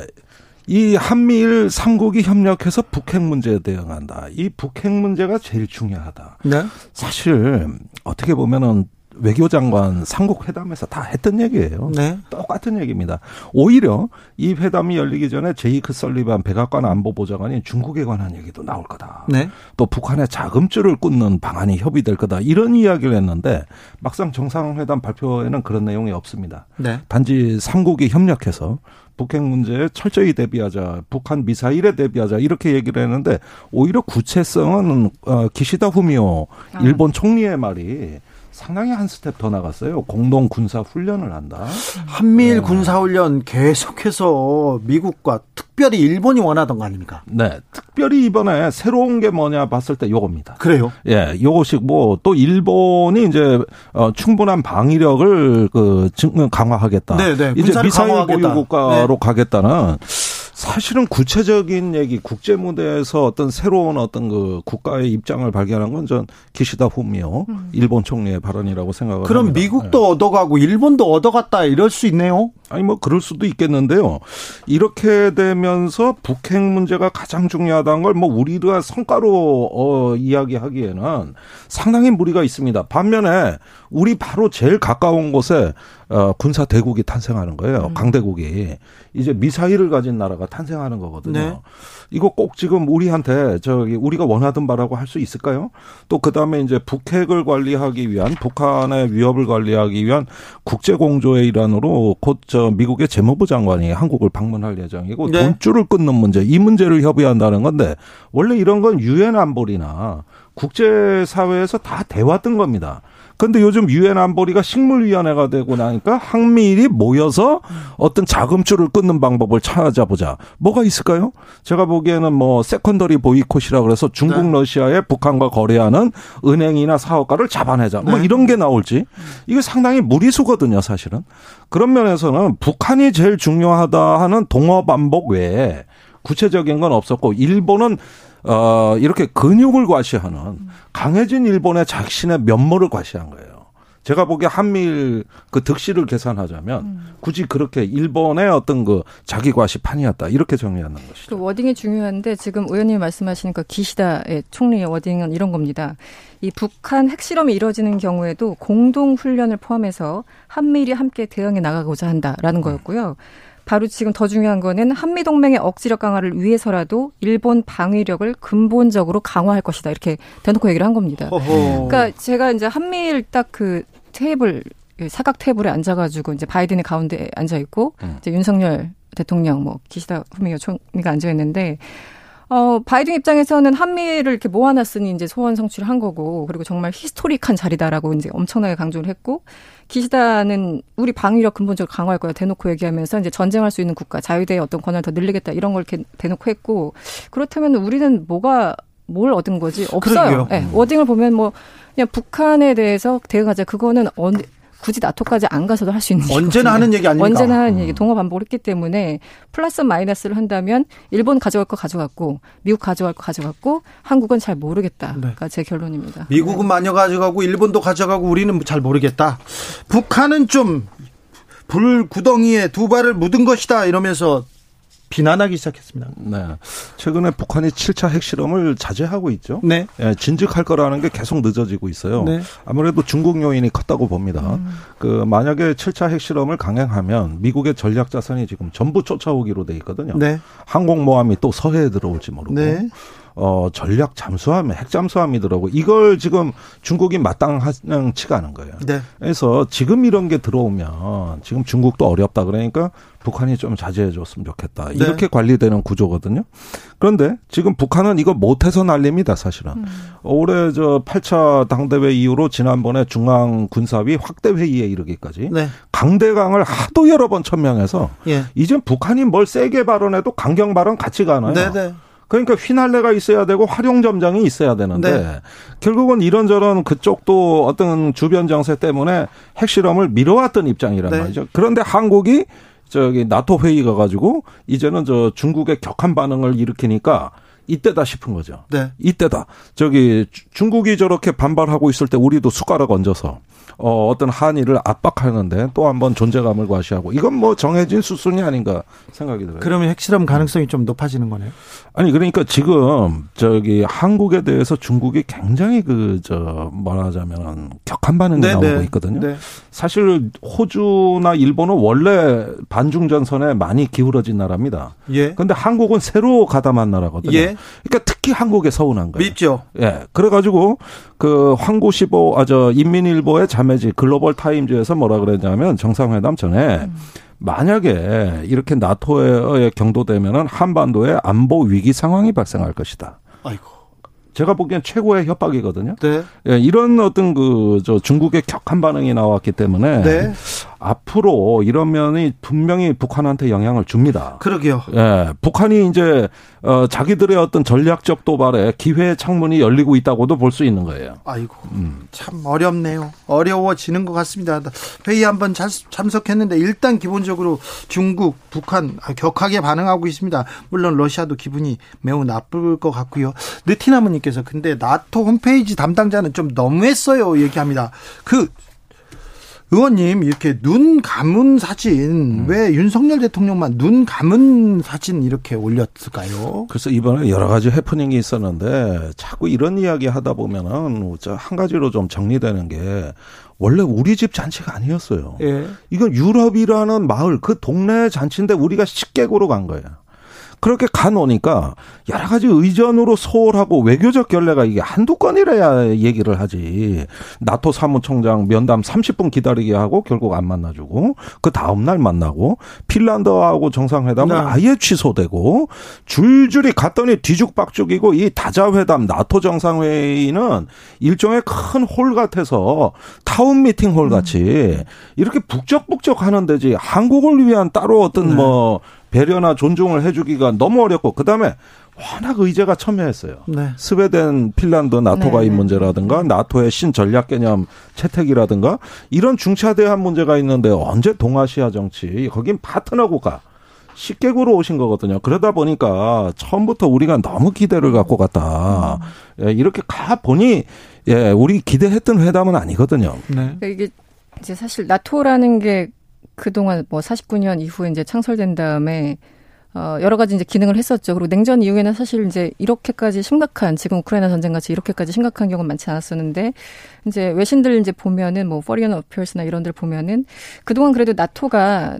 이 한미일 삼국이 협력해서 북핵 문제에 대응한다. 이 북핵 문제가 제일 중요하다. 네. 사실 어떻게 보면은 외교장관 삼국 회담에서 다 했던 얘기예요. 네. 똑같은 얘기입니다. 오히려 이 회담이 열리기 전에 제이크 설리반 백악관 안보보좌관이 중국에 관한 얘기도 나올 거다. 네. 또 북한의 자금줄을 끊는 방안이 협의될 거다. 이런 이야기를 했는데 막상 정상회담 발표에는 그런 내용이 없습니다. 네. 단지 삼국이 협력해서 북핵 문제에 철저히 대비하자, 북한 미사일에 대비하자 이렇게 얘기를 했는데 오히려 구체성은 어, 기시다 후미오 아. 일본 총리의 말이 상당히 한 스텝 더 나갔어요. 공동 군사 훈련을 한다. 한미일 네. 군사 훈련 계속해서 미국과 특별히 일본이 원하던 거 아닙니까? 네. 특별히 이번에 새로운 게 뭐냐 봤을 때 요겁니다. 그래요? 예. 요것이 뭐 또 일본이 이제 어 충분한 방위력을 그 강화하겠다. 네, 네. 이제 미사일 보유 국가로 네. 가겠다는 사실은 구체적인 얘기 국제 무대에서 어떤 새로운 어떤 그 국가의 입장을 발견한 건 전 기시다 후미오 음. 일본 총리의 발언이라고 생각을 그럼 합니다. 미국도 네. 얻어가고 일본도 얻어갔다 이럴 수 있네요. 아니 뭐 그럴 수도 있겠는데요. 이렇게 되면서 북핵 문제가 가장 중요하다는 걸 뭐 우리가 성과로 어 이야기하기에는 상당히 무리가 있습니다. 반면에 우리 바로 제일 가까운 곳에 어 군사 대국이 탄생하는 거예요. 음. 강대국이 이제 미사일을 가진 나라가 탄생하는 거거든요. 네. 이거 꼭 지금 우리한테 저기 우리가 원하던 바라고 할 수 있을까요? 또 그 다음에 이제 북핵을 관리하기 위한 북한의 위협을 관리하기 위한 국제 공조의 일환으로 곧 저 미국의 재무부 장관이 한국을 방문할 예정이고 네. 돈줄을 끊는 문제 이 문제를 협의한다는 건데 원래 이런 건 유엔 안보리나 국제 사회에서 다 돼왔던 겁니다. 근데 요즘 유엔 안보리가 식물위원회가 되고 나니까 한미일이 모여서 어떤 자금줄을 끊는 방법을 찾아보자. 뭐가 있을까요? 제가 보기에는 뭐 secondary boycott이라 그래서 중국, 네. 러시아에 북한과 거래하는 은행이나 사업가를 잡아내자. 뭐 네. 이런 게 나올지. 이게 상당히 무리수거든요, 사실은. 그런 면에서는 북한이 제일 중요하다 하는 동어 반복 외에 구체적인 건 없었고 일본은 어 이렇게 근육을 과시하는 강해진 일본의 자신의 면모를 과시한 거예요. 제가 보기에 한미일 그 득실을 계산하자면 음. 굳이 그렇게 일본의 어떤 그 자기 과시판이었다 이렇게 정리하는 것이죠. 그 워딩이 중요한데 지금 의원님이 말씀하시는 그 기시다의 총리의 워딩은 이런 겁니다. 이 북한 핵실험이 이뤄지는 경우에도 공동 훈련을 포함해서 한미일이 함께 대응해 나가고자 한다라는 음. 거였고요. 바로 지금 더 중요한 거는 한미 동맹의 억지력 강화를 위해서라도 일본 방위력을 근본적으로 강화할 것이다 이렇게 대놓고 얘기를 한 겁니다. 어허. 그러니까 제가 이제 한미일 딱 그 테이블 그 사각 테이블에 앉아가지고 이제 바이든이 가운데 앉아 있고 음. 이제 윤석열 대통령 뭐 기시다 후미오 총리가 앉아 있는데 어, 바이든 입장에서는 한미를 이렇게 모아놨으니 이제 소원 성취를 한 거고, 그리고 정말 히스토릭한 자리다라고 이제 엄청나게 강조를 했고, 기시다는 우리 방위력 근본적으로 강화할 거야 대놓고 얘기하면서 이제 전쟁할 수 있는 국가, 자유대의 어떤 권한을 더 늘리겠다 이런 걸 이렇게 대놓고 했고, 그렇다면 우리는 뭐가 뭘 얻은 거지? 없어요. 네, 워딩을 보면 뭐 그냥 북한에 대해서 대응하자. 그거는 언, 굳이 나토까지 안 가서도 할 수 있는 언제나 하는 얘기 아닙니까? 언제나 하는 얘기 동업 반복을 했기 때문에 플러스 마이너스를 한다면 일본 가져갈 거 가져갔고 미국 가져갈 거 가져갔고 한국은 잘 모르겠다. 네. 가제 결론입니다. 미국은 마녀 가져가고 일본도 가져가고 우리는 잘 모르겠다. 북한은 좀 불구덩이에 두 발을 묻은 것이다 이러면서 비난하기 시작했습니다. 네. 최근에 북한이 7차 핵실험을 자제하고 있죠. 네. 예, 진즉할 거라는 게 계속 늦어지고 있어요. 네. 아무래도 중국 요인이 컸다고 봅니다. 음. 그 만약에 7차 핵실험을 강행하면 미국의 전략 자산이 지금 전부 쫓아오기로 돼 있거든요. 네. 항공모함이 또 서해에 들어올지 모르고. 네. 어, 전략 잠수함, 핵 잠수함이더라고. 이걸 지금 중국이 마땅치가 않은 거예요. 네. 그래서 지금 이런 게 들어오면 지금 중국도 어렵다 그러니까 북한이 좀 자제해 줬으면 좋겠다. 네. 이렇게 네. 관리되는 구조거든요. 그런데 지금 북한은 이거 못해서 난립니다, 사실은. 음. 올해 저 8차 당대회 이후로 지난번에 중앙군사위 확대회의에 이르기까지 네. 강대강을 하도 여러 번 천명해서 예. 이젠 북한이 뭘 세게 발언해도 강경 발언 같이 가나요? 네네. 네. 그러니까 휘날레가 있어야 되고 활용점장이 있어야 되는데 네. 결국은 이런저런 그쪽도 어떤 주변 정세 때문에 핵실험을 미뤄왔던 입장이란 네. 말이죠. 그런데 한국이 저기 나토 회의 가 가지고 이제는 저 중국의 격한 반응을 일으키니까 이때다 싶은 거죠. 네. 이때다. 저기 중국이 저렇게 반발하고 있을 때 우리도 숟가락 얹어서 어, 어떤 한일을 압박하는데 또 한번 존재감을 과시하고 이건 뭐 정해진 수순이 아닌가 생각이 들어요. 그러면 핵실험 가능성이 좀 높아지는 거네요. 아니 그러니까 지금 저기 한국에 대해서 중국이 굉장히 그 저 말하자면 격한 반응이 네, 나오고 네. 있거든요. 네. 사실 호주나 일본은 원래 반중 전선에 많이 기울어진 나라입니다. 예. 그런데 한국은 새로 가담한 나라거든요. 예. 그러니까 특히 한국에 서운한 거예요. 밉죠. 예. 그래 가지고 그 황구시보 아 저 인민일보의 자매지 글로벌 타임즈에서 뭐라 그랬냐면 정상회담 전에 음. 만약에 이렇게 나토에 경도되면은 한반도에 안보 위기 상황이 발생할 것이다. 아이고. 제가 보기엔 최고의 협박이거든요. 네. 예, 이런 어떤 그 저 중국의 격한 반응이 나왔기 때문에 네. 앞으로 이런 면이 분명히 북한한테 영향을 줍니다. 그러게요. 예, 북한이 이제 어 자기들의 어떤 전략적 도발에 기회의 창문이 열리고 있다고도 볼 수 있는 거예요. 아이고, 음. 참 어렵네요. 어려워지는 것 같습니다. 회의 한번 참석했는데 일단 기본적으로 중국, 북한 격하게 반응하고 있습니다. 물론 러시아도 기분이 매우 나쁠 것 같고요. 느티나무님께서 근데 나토 홈페이지 담당자는 좀 너무했어요. 얘기합니다. 그 의원님 이렇게 눈 감은 사진 음. 왜 윤석열 대통령만 눈 감은 사진 이렇게 올렸을까요? 그래서 이번에 여러 가지 해프닝이 있었는데 자꾸 이런 이야기 하다 보면은 한 가지로 좀 정리되는 게 원래 우리 집 잔치가 아니었어요. 예. 이건 유럽이라는 마을 그 동네 잔치인데 우리가 식객으로 간 거예요. 그렇게 가놓으니까 여러 가지 의전으로 소홀하고 외교적 결례가 이게 한두 건이라야 얘기를 하지. 나토 사무총장 면담 30분 기다리게 하고 결국 안 만나주고 그 다음날 만나고 핀란드하고 정상회담은 네. 아예 취소되고 줄줄이 갔더니 뒤죽박죽이고 이 다자회담 나토 정상회의는 일종의 큰 홀 같아서 town meeting hall 같이 음. 이렇게 북적북적 하는 데지 한국을 위한 따로 어떤 네. 뭐 배려나 존중을 해주기가 너무 어렵고 그다음에 워낙 의제가 첨예했어요. 네. 스웨덴, 핀란드 나토 가입 네. 문제라든가 나토의 신전략 개념 채택이라든가 이런 중차대한 문제가 있는데 언제 동아시아 정치 거긴 파트너 국가 식객으로 오신 거거든요. 그러다 보니까 처음부터 우리가 너무 기대를 갖고 갔다. 음. 예, 이렇게 가 보니 예, 우리 기대했던 회담은 아니거든요. 네. 그러니까 이게 이제 사실 나토라는 게 그동안 뭐 49년 이후에 이제 창설된 다음에 어, 여러 가지 이제 기능을 했었죠. 그리고 냉전 이후에는 사실 이제 이렇게까지 심각한 지금 우크라이나 전쟁 같이 이렇게까지 심각한 경우는 많지 않았었는데 이제 외신들 이제 보면은 뭐 포리언 어피얼스나 이런 들 보면은 그동안 그래도 나토가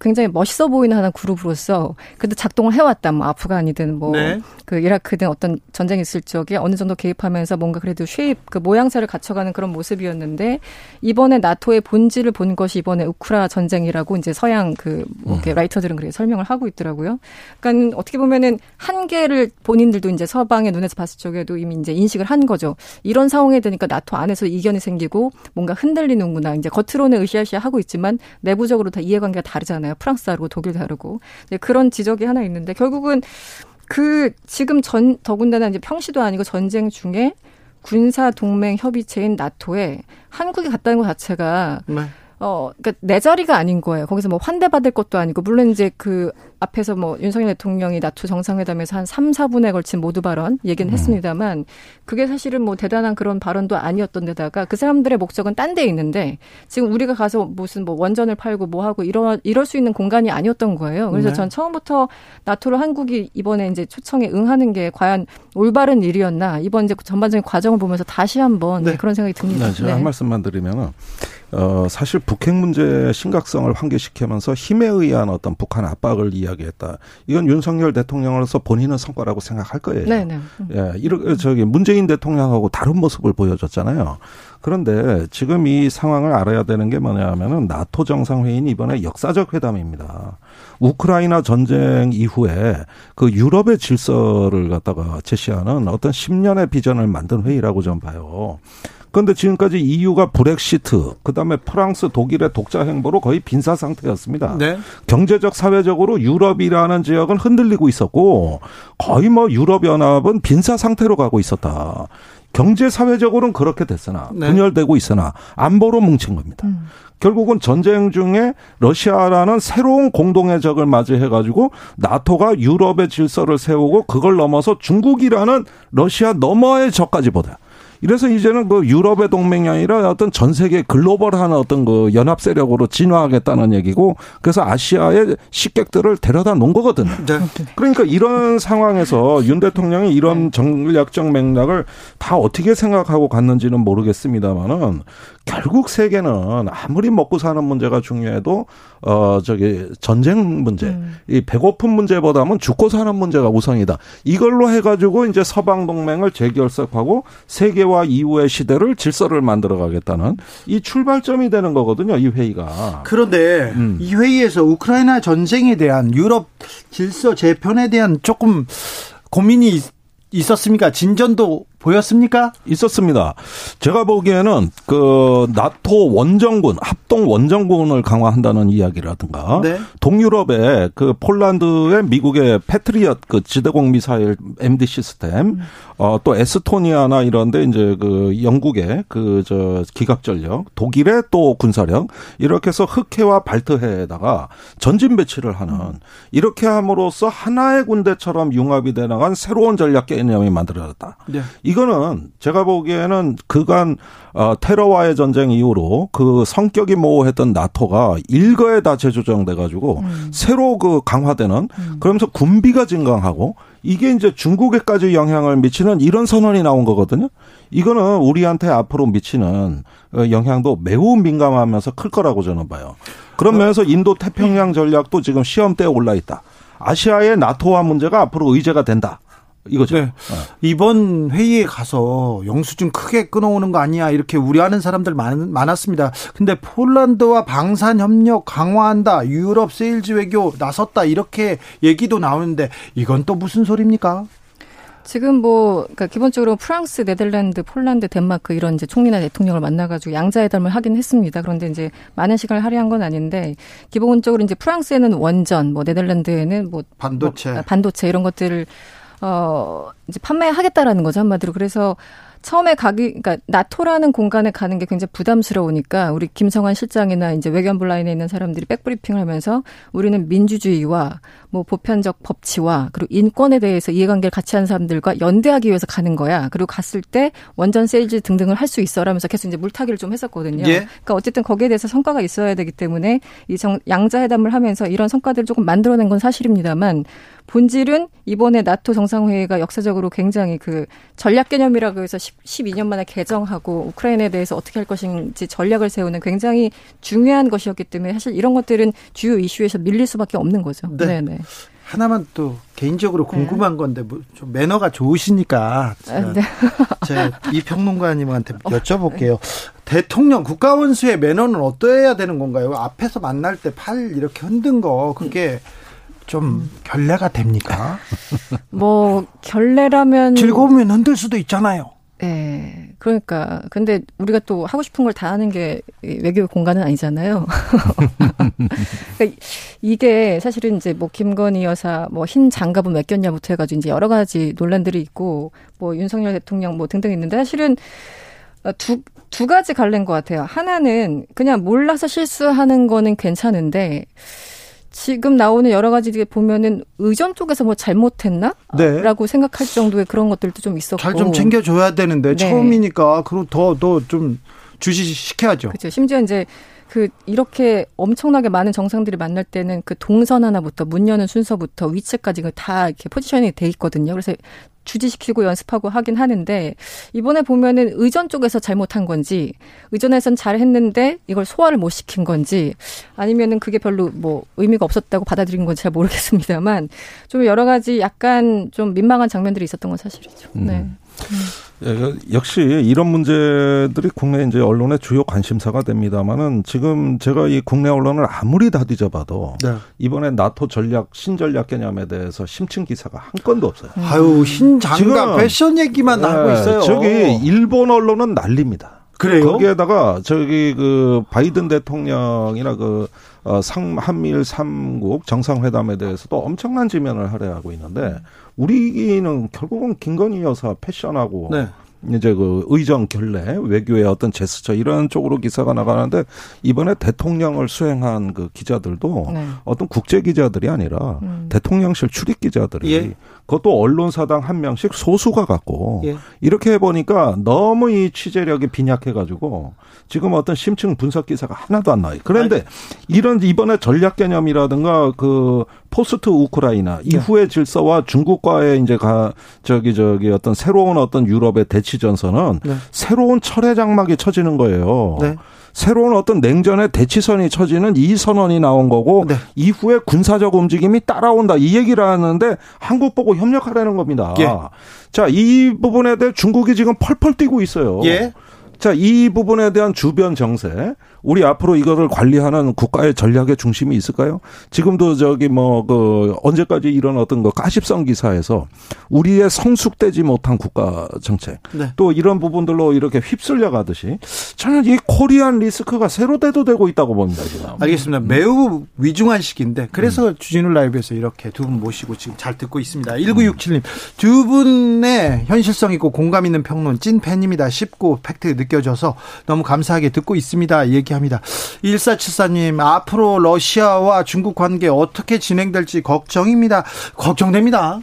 굉장히 멋있어 보이는 하나 그룹으로서 그래도 작동을 해왔다. 뭐 아프간이든 뭐그 네. 이라크든 어떤 전쟁이 있을 적에 어느 정도 개입하면서 뭔가 그래도 쉐입 그 모양새를 갖춰가는 그런 모습이었는데 이번에 나토의 본질을 본 것이 이번에 우크라 전쟁이라고 이제 서양 그뭐 음. 라이터들은 그렇게 설명을 하고 있더라고요. 그러니까 어떻게 보면은 한계를 본인들도 이제 서방의 눈에서 봤을 적에도 이미 이제 인식을 한 거죠. 이런 상황에 되니까 나토 안에서 이견이 생기고 뭔가 흔들리는구나. 이제 겉으로는 으쌰으쌰 하고 있지만 내부적으로 다 이해관계가 다르잖아요. 다르잖아요. 프랑스 다르고 독일 다르고. 그런 지적이 하나 있는데 결국은 그 지금 전 더군다나 이제 평시도 아니고 전쟁 중에 군사 동맹 협의체인 나토에 한국이 갔다는 것 자체가 네. 어, 그니까 내 자리가 아닌 거예요. 거기서 뭐 환대받을 것도 아니고, 물론 이제 그 앞에서 뭐 윤석열 대통령이 나토 정상회담에서 한 3, 4분에 걸친 모두 발언 얘기는 음. 했습니다만, 그게 사실은 뭐 대단한 그런 발언도 아니었던 데다가 그 사람들의 목적은 딴 데 있는데, 지금 우리가 가서 무슨 뭐 원전을 팔고 뭐 하고 이러, 이럴 수 있는 공간이 아니었던 거예요. 그래서 네. 전 처음부터 나토를 한국이 이번에 이제 초청에 응하는 게 과연 올바른 일이었나, 이번 이제 전반적인 과정을 보면서 다시 한번 네. 그런 생각이 듭니다. 네, 제가 네. 한 말씀만 드리면은, 어, 사실 북핵 문제의 심각성을 환기시키면서 힘에 의한 어떤 북한 압박을 이야기했다. 이건 윤석열 대통령으로서 본인은 성과라고 생각할 거예요. 네네. 네. 음. 예, 이렇게 저기 문재인 대통령하고 다른 모습을 보여줬잖아요. 그런데 지금 이 상황을 알아야 되는 게 뭐냐면은 나토 정상회의는 이번에 역사적 회담입니다. 우크라이나 전쟁 이후에 그 유럽의 질서를 갖다가 제시하는 어떤 10년의 비전을 만든 회의라고 좀 봐요. 그런데 지금까지 EU가 브렉시트, 그다음에 프랑스, 독일의 독자 행보로 거의 빈사 상태였습니다. 네. 경제적, 사회적으로 유럽이라는 지역은 흔들리고 있었고 거의 뭐 유럽 연합은 빈사 상태로 가고 있었다. 경제 사회적으로는 그렇게 됐으나 네. 분열되고 있으나 안보로 뭉친 겁니다. 음. 결국은 전쟁 중에 러시아라는 새로운 공동의 적을 맞이해 가지고 나토가 유럽의 질서를 세우고 그걸 넘어서 중국이라는 러시아 너머의 적까지 보다. 이래서 이제는 그 유럽의 동맹이 아니라 어떤 전 세계 글로벌한 어떤 그 연합 세력으로 진화하겠다는 얘기고 그래서 아시아의 식객들을 데려다 놓은 거거든요. 네. 그러니까 이런 상황에서 윤 대통령이 이런 전략적 맥락을 다 어떻게 생각하고 갔는지는 모르겠습니다만은 결국 세계는 아무리 먹고 사는 문제가 중요해도 어 저기 전쟁 문제, 음. 이 배고픈 문제보다는 죽고 사는 문제가 우선이다. 이걸로 해가지고 이제 서방 동맹을 재결석하고 세계 화 이후의 시대를 질서를 만들어 가겠다는 이 출발점이 되는 거거든요. 이 회의가. 그런데 음. 이 회의에서 우크라이나 전쟁에 대한 유럽 질서 재편에 대한 조금 고민이 있었습니까? 진전도 보였습니까? 있었습니다. 제가 보기에는 그 나토 원정군 합동 원정군을 강화한다는 이야기라든가 네. 동유럽의 그 폴란드의 미국의 패트리엇 그 지대공 미사일 MD 시스템 음. 어또 에스토니아나 이런데 이제 그 영국의 그 저 기갑 전력 독일의 또 군사력 이렇게 해서 흑해와 발트해에다가 전진 배치를 하는 음. 이렇게 함으로써 하나의 군대처럼 융합이 돼 나간 새로운 전략 개념이 만들어졌다. 네. 이거는 제가 보기에는 그간 어, 테러와의 전쟁 이후로 그 성격이 모호했던 나토가 일거에 다 재조정돼 가지고 음. 새로 그 강화되는 음. 그러면서 군비가 증강하고 이게 이제 중국에까지 영향을 미치는 이런 선언이 나온 거거든요. 이거는 우리한테 앞으로 미치는 어, 영향도 매우 민감하면서 클 거라고 저는 봐요. 그런 면에서 인도 태평양 전략도 지금 시험대에 올라 있다. 아시아의 나토화 문제가 앞으로 의제가 된다. 이거죠. 네. 네. 이번 회의에 가서 영수증 크게 끊어오는 거 아니야 이렇게 우려하는 사람들 많, 많았습니다. 근데 폴란드와 방산 협력 강화한다, 유럽 세일즈 외교 나섰다 이렇게 얘기도 나오는데 이건 또 무슨 소리입니까? 지금 뭐 그러니까 기본적으로 프랑스, 네덜란드, 폴란드, 덴마크 이런 이제 총리나 대통령을 만나가지고 양자회담을 하긴 했습니다. 그런데 이제 많은 시간을 할애한 건 아닌데 기본적으로 이제 프랑스에는 원전, 뭐 네덜란드에는 뭐 반도체, 뭐 반도체 이런 것들을 어, 이제 판매하겠다라는 거죠, 한마디로. 그래서 처음에 가기, 그러니까 나토라는 공간에 가는 게 굉장히 부담스러우니까 우리 김성한 실장이나 이제 외교부 라인에 있는 사람들이 백브리핑을 하면서 우리는 민주주의와 뭐 보편적 법치와 그리고 인권에 대해서 이해관계를 같이 하는 사람들과 연대하기 위해서 가는 거야. 그리고 갔을 때 원전 세일즈 등등을 할 수 있어라면서 계속 이제 물타기를 좀 했었거든요. 예. 그러니까 어쨌든 거기에 대해서 성과가 있어야 되기 때문에 이 정, 양자회담을 하면서 이런 성과들을 조금 만들어낸 건 사실입니다만 본질은 이번에 나토 정상회의가 역사적으로 굉장히 그 전략 개념이라고 해서 10, 12년 만에 개정하고 우크라이나에 대해서 어떻게 할 것인지 전략을 세우는 굉장히 중요한 것이었기 때문에 사실 이런 것들은 주요 이슈에서 밀릴 수밖에 없는 거죠. 네. 네네. 하나만 또 개인적으로 네. 궁금한 네. 건데 뭐 좀 매너가 좋으시니까 제가, 네. <laughs> 제가 이 평론가님한테 여쭤볼게요. 대통령 국가원수의 매너는 어떠해야 되는 건가요? 앞에서 만날 때 팔 이렇게 흔든 거 그게 좀 결례가 됩니까? <laughs> 뭐 결례라면 즐거우면 흔들 수도 있잖아요. 네. 그러니까 근데 우리가 또 하고 싶은 걸 다 하는 게 외교 공간은 아니잖아요. <laughs> 그러니까 이게 사실은 이제 뭐 김건희 여사 뭐 흰 장갑은 몇 꼈냐부터 해가지고 이제 여러 가지 논란들이 있고 뭐 윤석열 대통령 뭐 등등 있는데 사실은 두, 두 가지 갈래인 것 같아요. 하나는 그냥 몰라서 실수하는 거는 괜찮은데 지금 나오는 여러 가지 보면은 의전 쪽에서 뭐 잘못했나? 네. 라고 생각할 정도의 그런 것들도 좀 있었고. 잘 좀 챙겨줘야 되는데, 네. 처음이니까, 그럼 더, 더 좀 주시시켜야죠. 그렇죠. 심지어 이제 그 이렇게 엄청나게 많은 정상들이 만날 때는 그 동선 하나부터 문 여는 순서부터 위치까지 다 이렇게 포지션이 돼 있거든요. 그래서 주지시키고 연습하고 하긴 하는데 이번에 보면은 의전 쪽에서 잘못한 건지 의전에선 잘했는데 이걸 소화를 못 시킨 건지 아니면은 그게 별로 뭐 의미가 없었다고 받아들인 건지 잘 모르겠습니다만 좀 여러 가지 약간 좀 민망한 장면들이 있었던 건 사실이죠. 음. 네. 음. 예, 역시 이런 문제들이 국내 이제 언론의 주요 관심사가 됩니다만은 지금 제가 이 국내 언론을 아무리 다 뒤져봐도 네. 이번에 나토 전략 신전략 개념에 대해서 심층 기사가 한 건도 없어요. 아유 신장갑 패션 얘기만 네, 하고 있어요. 저기 일본 언론은 난립니다. 그래요? 거기에다가 저기 그 바이든 대통령이나 그 어, 상, 한미일 삼국 정상회담에 대해서도 엄청난 지면을 할애하고 있는데 우리는 결국은 김건희 여사 패션하고 네. 이제 그 의정 결례 외교의 어떤 제스처 이런 쪽으로 기사가 나가는데 이번에 대통령을 수행한 그 기자들도 네. 어떤 국제 기자들이 아니라 음. 대통령실 출입 기자들이 예. 그것도 언론사당 한 명씩 소수가 갖고 예. 이렇게 해보니까 너무 이 취재력이 빈약해가지고 지금 어떤 심층 분석 기사가 하나도 안 나와요. 그런데 아니. 이런 이번에 전략 개념이라든가 그 포스트 우크라이나 네. 이후의 질서와 중국과의 이제 가 저기 저기 어떤 새로운 어떤 유럽의 대치 전선은 네. 새로운 철의 장막이 쳐지는 거예요. 네. 새로운 어떤 냉전의 대치선이 쳐지는 이 선언이 나온 거고 네. 이후에 군사적 움직임이 따라온다 이 얘기를 하는데 한국 보고 협력하라는 겁니다. 예. 자, 이 부분에 대해 중국이 지금 펄펄 뛰고 있어요. 예. 자, 이 부분에 대한 주변 정세, 우리 앞으로 이거를 관리하는 국가의 전략의 중심이 있을까요? 지금도 저기 뭐 그 언제까지 이런 어떤 거 가십성 기사에서 우리의 성숙되지 못한 국가 정책 네. 또 이런 부분들로 이렇게 휩쓸려 가듯이 저는 이 코리안 리스크가 새로 대도되고 있다고 봅니다 지금. 알겠습니다. 매우 위중한 시기인데 그래서 음. 주진우 라이브에서 이렇게 두 분 모시고 지금 잘 듣고 있습니다. 1967님 두 분의 현실성 있고 공감 있는 평론 찐 팬입니다. 쉽고 팩트 느껴져서 너무 감사하게 듣고 있습니다. 얘기 얘기합니다. 1474님, 앞으로 러시아와 중국 관계 어떻게 진행될지 걱정입니다. 걱정됩니다.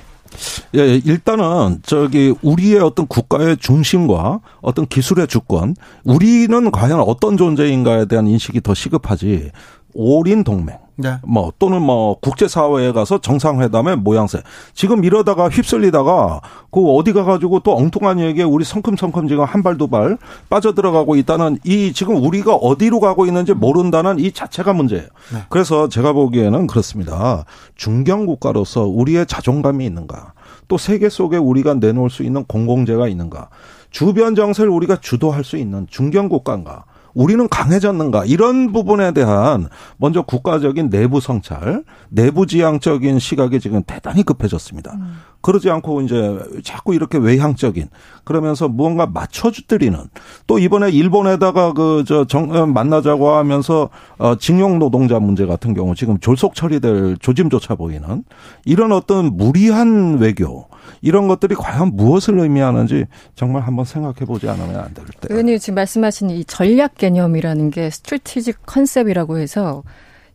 예, 예, 일단은 저기 우리의 어떤 국가의 중심과 어떤 기술의 주권, 우리는 과연 어떤 존재인가에 대한 인식이 더 시급하지. 올인 동맹. 네. 뭐 또는 뭐 국제 사회에 가서 정상회담의 모양새. 지금 이러다가 휩쓸리다가 그 어디 가 가지고 또 엉뚱한 얘기에 우리 성큼성큼 지금 한 발두발 빠져들어가고 있다는 이 지금 우리가 어디로 가고 있는지 모른다는 이 자체가 문제예요. 네. 그래서 제가 보기에는 그렇습니다. 중견 국가로서 우리의 자존감이 있는가? 또 세계 속에 우리가 내놓을 수 있는 공공재가 있는가? 주변 정세를 우리가 주도할 수 있는 중견 국가인가? 우리는 강해졌는가 이런 부분에 대한 먼저 국가적인 내부 성찰, 내부 지향적인 시각이 지금 대단히 급해졌습니다. 음. 그러지 않고 이제 자꾸 이렇게 외향적인 그러면서 무언가 맞춰주드리는 또 이번에 일본에다가 그저 어, 만나자고 하면서 어 징용 노동자 문제 같은 경우 지금 졸속 처리될 조짐조차 보이는 이런 어떤 무리한 외교 이런 것들이 과연 무엇을 의미하는지 정말 한번 생각해 보지 않으면 안 될 때. 의원님 지금 말씀하신 이 전략 개념이라는 게 스트레티직 컨셉이라고 해서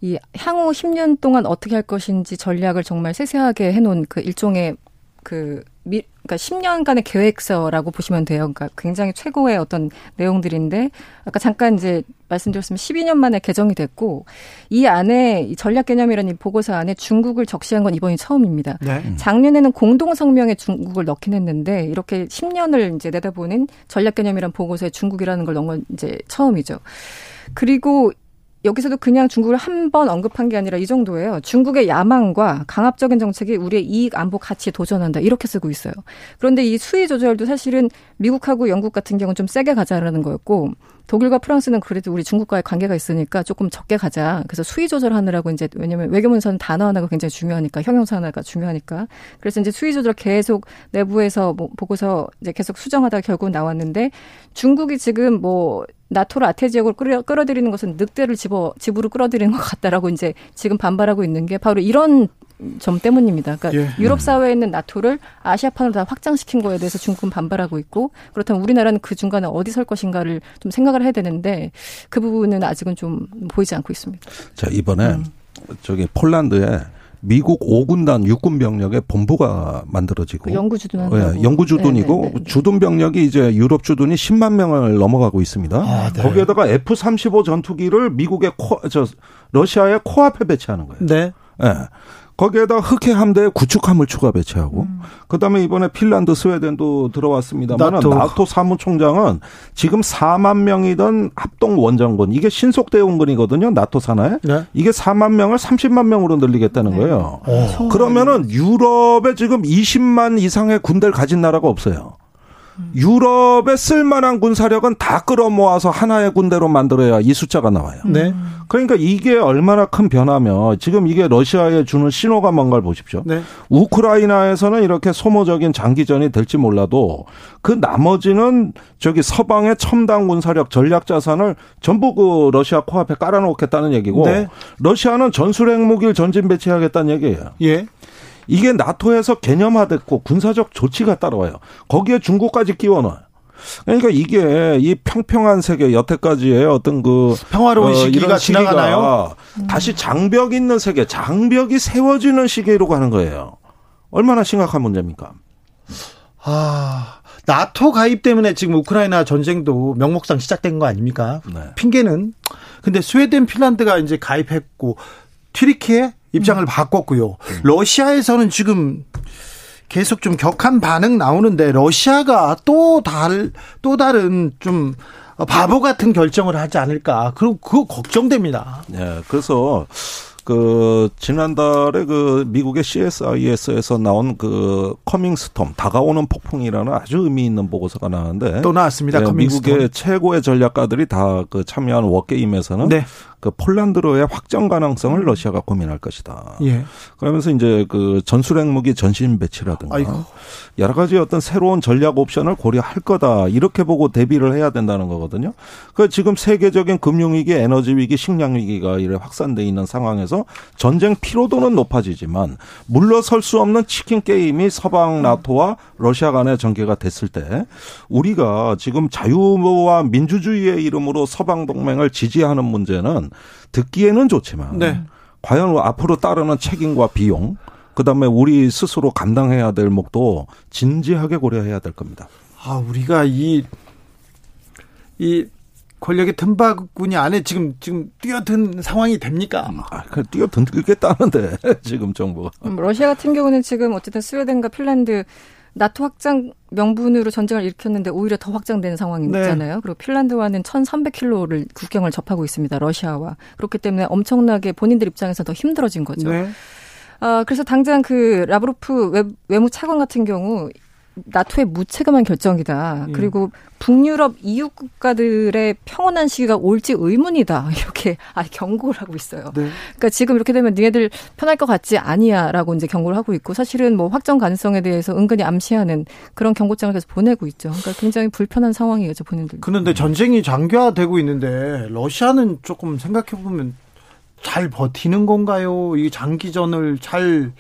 이 향후 10년 동안 어떻게 할 것인지 전략을 정말 세세하게 해놓은 그 일종의 그 미, 그러니까 10년간의 계획서라고 보시면 돼요. 그러니까 굉장히 최고의 어떤 내용들인데 아까 잠깐 이제 말씀드렸으면 12년 만에 개정이 됐고 이 안에 이 전략 개념이라는 이 보고서 안에 중국을 적시한 건 이번이 처음입니다. 네. 작년에는 공동 성명에 중국을 넣긴 했는데 이렇게 10년을 이제 내다보는 전략 개념이란 보고서에 중국이라는 걸 넣은 건 이제 처음이죠. 그리고 여기서도 그냥 중국을 한 번 언급한 게 아니라 이 정도예요. 중국의 야망과 강압적인 정책이 우리의 이익 안보 가치에 도전한다. 이렇게 쓰고 있어요. 그런데 이 수위 조절도 사실은 미국하고 영국 같은 경우는 좀 세게 가자라는 거였고 독일과 프랑스는 그래도 우리 중국과의 관계가 있으니까 조금 적게 가자. 그래서 수위 조절하느라고 이제 왜냐면 외교문서는 단어 하나가 굉장히 중요하니까 형용사 하나가 중요하니까. 그래서 이제 수위 조절 계속 내부에서 뭐 보고서 이제 계속 수정하다가 결국 나왔는데 중국이 지금 뭐 나토를 아태 지역으로 끌어, 끌어들이는 것은 늑대를 집어 집으로 끌어들이는 것 같다라고 이제 지금 반발하고 있는 게 바로 이런 점 때문입니다. 그러니까 예. 유럽 사회에 있는 나토를 아시아판으로 다 확장시킨 거에 대해서 중국은 반발하고 있고 그렇다면 우리나라는 그 중간에 어디 설 것인가를 좀 생각을 해야 되는데 그 부분은 아직은 좀 보이지 않고 있습니다. 자 이번에 음. 저기 폴란드에 미국 5군단 육군 병력의 본부가 만들어지고 그 영구 주둔 네, 영구 주둔이고 네, 네, 네. 주둔 병력이 이제 유럽 주둔이 10만 명을 넘어가고 있습니다. 아, 네. 거기에다가 F-35 전투기를 미국의 코, 저 러시아의 코앞에 배치하는 거예요. 네. 네. 거기에다 흑해 함대에 구축함을 추가 배치하고 음. 그다음에 이번에 핀란드 스웨덴도 들어왔습니다만 나토. 나토 사무총장은 지금 4만 명이던 합동 원정군 이게 신속 대응군이거든요. 나토 산하에. 네. 이게 4만 명을 30만 명으로 늘리겠다는 네. 거예요. 오. 어. 그러면은 유럽에 지금 20만 이상의 군대를 가진 나라가 없어요. 유럽에 쓸만한 군사력은 다 끌어모아서 하나의 군대로 만들어야 이 숫자가 나와요. 네. 그러니까 이게 얼마나 큰 변화며 지금 이게 러시아에 주는 신호가 뭔가를 보십시오. 네. 우크라이나에서는 이렇게 소모적인 장기전이 될지 몰라도 그 나머지는 저기 서방의 첨단 군사력 전략 자산을 전부 그 러시아 코앞에 깔아놓겠다는 얘기고 네. 러시아는 전술 핵 무기를 전진 배치하겠다는 얘기예요. 예. 이게 나토에서 개념화됐고 군사적 조치가 따라와요. 거기에 중국까지 끼워넣어요. 그러니까 이게 이 평평한 세계 여태까지의 어떤 그 평화로운 어, 시기가 지나가나요? 다시 장벽 있는 세계, 장벽이 세워지는 시기로 가는 거예요. 얼마나 심각한 문제입니까? 아, 나토 가입 때문에 지금 우크라이나 전쟁도 명목상 시작된 거 아닙니까? 네. 핑계는 근데 스웨덴, 핀란드가 이제 가입했고 튀르키예 입장을 음. 바꿨고요. 음. 러시아에서는 지금 계속 좀 격한 반응 나오는데 러시아가 또 달, 또 다른 좀 바보 같은 결정을 하지 않을까. 그리고 그거 걱정됩니다. 네. 그래서 그 지난달에 그 미국의 CSIS에서 나온 그 coming storm 다가오는 폭풍이라는 아주 의미 있는 보고서가 나왔는데 또 나왔습니다. 네, 미국의 최고의 전략가들이 다 그 참여한 워게임에서는 네. 그 폴란드로의 확정 가능성을 음. 러시아가 고민할 것이다. 예. 그러면서 이제 그 전술핵 무기 전신 배치라든가 아이고. 여러 가지 어떤 새로운 전략 옵션을 고려할 거다 이렇게 보고 대비를 해야 된다는 거거든요. 그 지금 세계적인 금융 위기, 에너지 위기, 식량 위기가 이래 확산돼 있는 상황에서 전쟁 피로도는 높아지지만 물러설 수 없는 치킨 게임이 서방 나토와 러시아 간의 전개가 됐을 때 우리가 지금 자유와 민주주의의 이름으로 서방 동맹을 지지하는 문제는 듣기에는 좋지만 네. 과연 앞으로 따르는 책임과 비용 그다음에 우리 스스로 감당해야 될 몫도 진지하게 고려해야 될 겁니다. 아, 우리가 이, 이 권력의 틈바구니 안에 지금, 지금 뛰어든 상황이 됩니까? 아, 뛰어들겠다는데, <laughs> 지금 정부가. 음, 러시아 같은 경우는 지금 어쨌든 스웨덴과 핀란드 나토 확장 명분으로 전쟁을 일으켰는데 오히려 더 확장되는 상황이잖아요. 네. 그리고 핀란드와는 1,300km를 국경을 접하고 있습니다. 러시아와. 그렇기 때문에 엄청나게 본인들 입장에서 더 힘들어진 거죠. 네. 아, 그래서 당장 그 라브로프 외, 외무 차관 같은 경우 나토의 무책임한 결정이다. 예. 그리고 북유럽 EU 국가들의 평온한 시기가 올지 의문이다. <laughs> 이렇게 아 경고를 하고 있어요. 네. 그러니까 지금 이렇게 되면 니네들 편할 것 같지 아니야라고 이제 경고를 하고 있고 사실은 뭐 확정 가능성에 대해서 은근히 암시하는 그런 경고장을 계속 보내고 있죠. 그러니까 굉장히 불편한 상황이에요, 저 본인들. 그런데 전쟁이 장기화되고 있는데 러시아는 조금 생각해 보면 잘 버티는 건가요? 이 장기전을 잘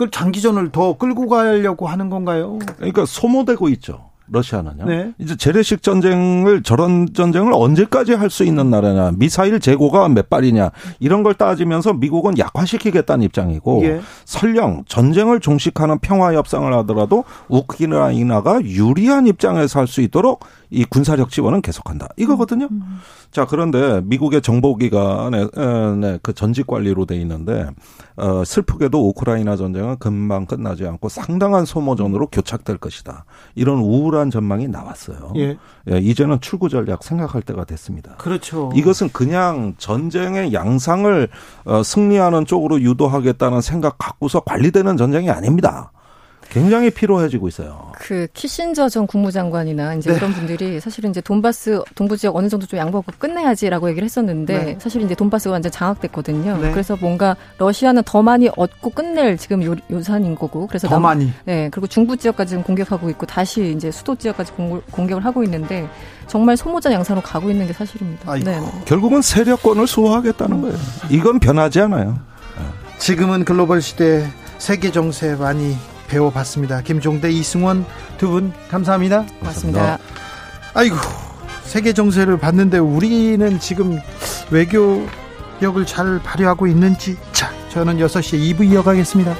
끌, 장기전을 더 끌고 가려고 하는 건가요? 그러니까 소모되고 있죠. 러시아는요. 네. 이제 재래식 전쟁을 저런 전쟁을 언제까지 할 수 있는 나라냐, 미사일 재고가 몇 발이냐 이런 걸 따지면서 미국은 약화시키겠다는 입장이고 예. 설령 전쟁을 종식하는 평화 협상을 하더라도 우크라이나가 유리한 입장에서 할 수 있도록 이 군사력 지원은 계속한다 이거거든요. 자 그런데 미국의 정보기관의 에, 네, 그 전직 관리로 돼 있는데 어, 슬프게도 우크라이나 전쟁은 금방 끝나지 않고 상당한 소모전으로 교착될 것이다. 이런 우울한 전망이 나왔어요. 예. 예, 이제는 출구 전략 생각할 때가 됐습니다. 그렇죠. 이것은 그냥 전쟁의 양상을 어, 승리하는 쪽으로 유도하겠다는 생각 갖고서 관리되는 전쟁이 아닙니다. 굉장히 피로해지고 있어요. 그 키신저 전 국무장관이나 이제 네. 그런 분들이 사실은 이제 돈바스 동부 지역 어느 정도 좀 양보하고 끝내야지라고 얘기를 했었는데 네. 사실 이제 돈바스가 완전 장악됐거든요. 네. 그래서 뭔가 러시아는 더 많이 얻고 끝낼 지금 요, 요산인 거고 그래서 더 남- 많이. 네 그리고 중부 지역까지 지금 공격하고 있고 다시 이제 수도 지역까지 공, 공격을 하고 있는데 정말 소모전 양상으로 가고 있는 게 사실입니다. 아이고. 네. 결국은 세력권을 수호하겠다는 거예요. 이건 변하지 않아요. 지금은 글로벌 시대 세계 정세 많이 배워봤습니다. 김종대, 이승원 두 분 감사합니다. 고맙습니다. 아이고 세계 정세를 봤는데 우리는 지금 외교력을 잘 발휘하고 있는지 자 저는 6시에 2부 이어가겠습니다.